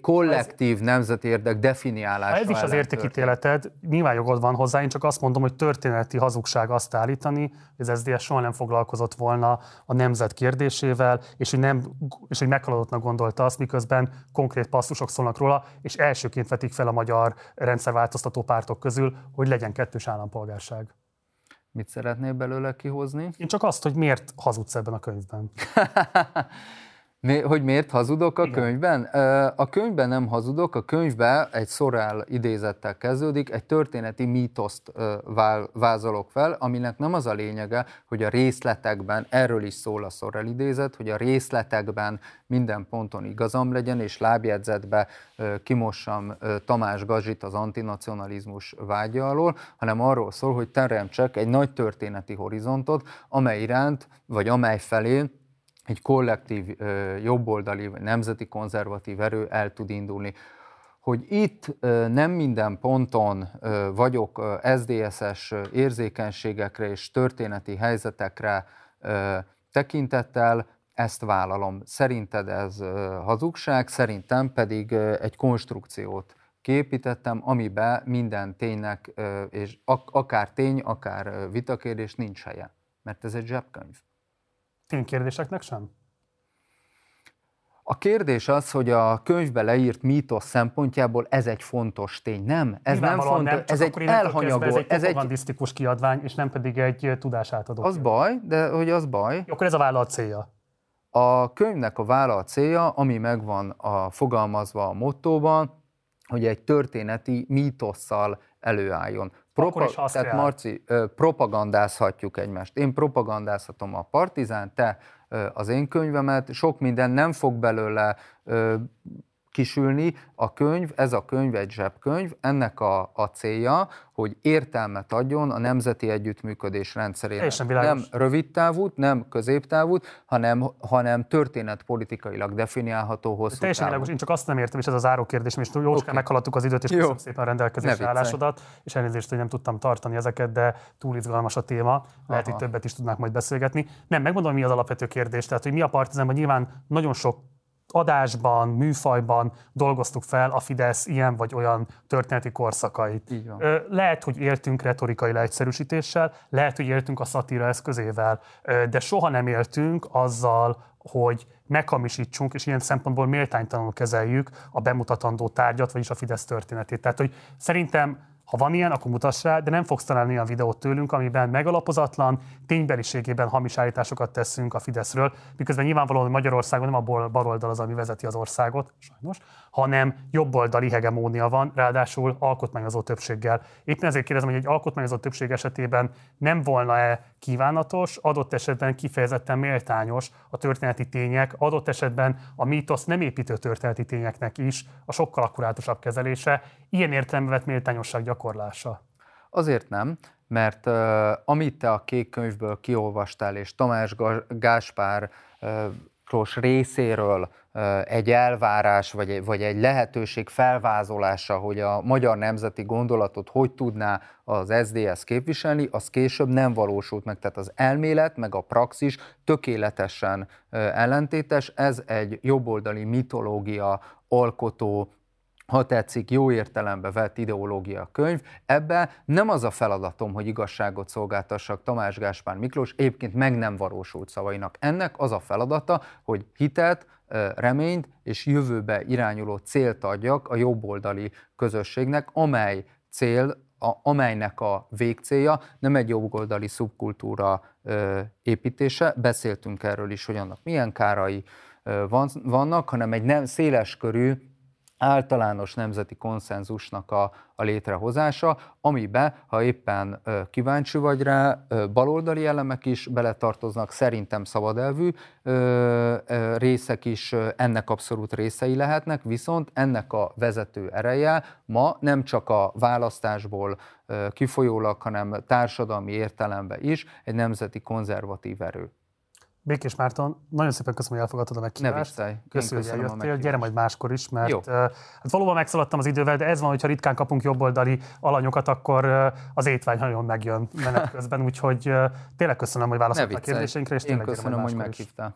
kollektív ez, nemzeti érdek definiálása. Ez is az értékítéleted, nyilván jogod van hozzá, én csak azt mondom, hogy történeti hazugság azt állítani, hogy az SZDSZ soha nem foglalkozott volna a nemzet kérdésével, és hogy, nem, és hogy meghaladottnak gondolta azt, miközben konkrét passzusok szólnak róla, és elsőként vetik fel a magyar rendszerváltoztató pártok közül, hogy legyen kettős állampolgárság. Mit szeretnél belőle kihozni? Én csak azt, hogy miért hazudsz ebben a könyvben. Mi, hogy miért hazudok a Igen. könyvben? A könyvben nem hazudok, a könyvben egy szorál idézettel kezdődik, egy történeti mítoszt vázolok fel, aminek nem az a lényege, hogy a részletekben, erről is szól a szorál idézet, hogy a részletekben minden ponton igazam legyen, és lábjegyzetbe kimossam Tamás Gazsit az antinacionalizmus vágya alól, hanem arról szól, hogy teremtsek egy nagy történeti horizontot, amely iránt, vagy amely felé egy kollektív jobboldali nemzeti konzervatív erő el tud indulni. Hogy itt nem minden ponton vagyok SDSS érzékenységekre és történeti helyzetekre tekintettel, ezt vállalom. Szerinted ez hazugság, szerintem pedig egy konstrukciót képítettem, amiben minden ténynek, és akár tény, akár vitakérdés nincs helye. Mert ez egy zsebkönyv ténykérdéseknek sem? A kérdés az, hogy a könyvbe leírt mítosz szempontjából ez egy fontos tény. Nem, ez nem fontos, nem, ez egy elhanyagol. Ez egy ez egy kiadvány, és nem pedig egy tudásátadó. Az baj, de hogy az baj. Akkor ez a vállalat célja. A könyvnek a vállalat célja, ami megvan a fogalmazva a mottóban, hogy egy történeti mítosszal előálljon. Propa- is tehát Marci, propagandázhatjuk egymást. Én propagandázhatom a partizán, te az én könyvemet, sok minden nem fog belőle kisülni. A könyv, ez a könyv egy zsebkönyv, ennek a, a célja, hogy értelmet adjon a nemzeti együttműködés rendszerének. Nem rövid távút, nem középtávút, hanem, hanem történetpolitikailag definiálható hosszú Teljesen világos, én csak azt nem értem, és ez az záró kérdés, és jócskán okay. meghaladtuk az időt, és Jó. köszönöm szépen a rendelkezésre állásodat, és elnézést, hogy nem tudtam tartani ezeket, de túl izgalmas a téma, lehet, Aha. hogy többet is tudnánk majd beszélgetni. Nem, megmondom, mi az alapvető kérdés, tehát hogy mi a partizánban nyilván nagyon sok adásban, műfajban dolgoztuk fel a Fidesz ilyen vagy olyan történeti korszakait. Lehet, hogy éltünk retorikai leegyszerűsítéssel, lehet, hogy éltünk a szatíra eszközével, de soha nem éltünk azzal, hogy meghamisítsunk, és ilyen szempontból méltánytalanul kezeljük a bemutatandó tárgyat, vagyis a Fidesz történetét. Tehát, hogy szerintem ha van ilyen, akkor mutass rá, de nem fogsz találni olyan videót tőlünk, amiben megalapozatlan, ténybeliségében hamis állításokat teszünk a Fideszről, miközben nyilvánvalóan Magyarországon nem a baloldal az, ami vezeti az országot, sajnos, hanem jobboldali hegemónia van, ráadásul alkotmányozó többséggel. Éppen ezért kérdezem, hogy egy alkotmányozó többség esetében nem volna-e kívánatos, adott esetben kifejezetten méltányos a történeti tények, adott esetben a mítosz nem építő történeti tényeknek is a sokkal akkurátusabb kezelése, ilyen értelemben méltányosság gyakorlása. Azért nem, mert uh, amit te a kék könyvből kiolvastál, és Tamás Gáspár uh, Miklós részéről egy elvárás, vagy egy, vagy egy lehetőség felvázolása, hogy a magyar nemzeti gondolatot hogy tudná az SDS képviselni, az később nem valósult meg. Tehát az elmélet, meg a praxis tökéletesen ellentétes. Ez egy jobboldali mitológia alkotó ha tetszik, jó értelembe vett ideológia könyv. Ebbe nem az a feladatom, hogy igazságot szolgáltassak Tamás Gáspár Miklós, egyébként meg nem valósult szavainak. Ennek az a feladata, hogy hitet, reményt és jövőbe irányuló célt adjak a jobboldali közösségnek, amely cél, a, amelynek a végcélja nem egy jobboldali szubkultúra ö, építése, beszéltünk erről is, hogy annak milyen kárai ö, van, vannak, hanem egy nem széleskörű általános nemzeti konszenzusnak a, a létrehozása, amibe, ha éppen kíváncsi vagy rá, baloldali elemek is beletartoznak, szerintem szabadelvű részek is ennek abszolút részei lehetnek, viszont ennek a vezető ereje ma nem csak a választásból kifolyólag, hanem társadalmi értelemben is egy nemzeti konzervatív erő. Békés Márton, nagyon szépen köszönöm, hogy elfogadtad a meghívást. Ne Köszönöm, hogy eljöttél. Gyere majd máskor is, mert Jó. hát valóban megszaladtam az idővel, de ez van, hogyha ritkán kapunk jobboldali alanyokat, akkor az étvány nagyon megjön menet közben, úgyhogy tényleg köszönöm, hogy válaszoltál a kérdéseinkre, és tényleg köszönöm, hogy meghívtál.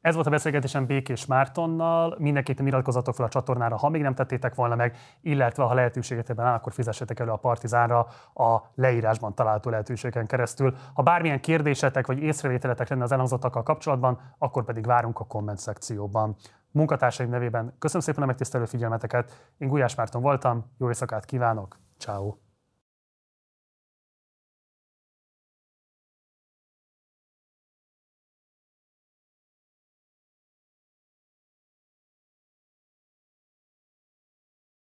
Ez volt a beszélgetésem Békés Mártonnal. Mindenképpen iratkozzatok fel a csatornára, ha még nem tettétek volna meg, illetve ha lehetőségetében áll, akkor fizessetek elő a Partizánra a leírásban található lehetőségen keresztül. Ha bármilyen kérdésetek vagy észrevételetek lenne az elhangzottakkal kapcsolatban, akkor pedig várunk a komment szekcióban. Munkatársaim nevében köszönöm szépen a megtisztelő figyelmeteket. Én Gulyás Márton voltam, jó éjszakát kívánok, ciao.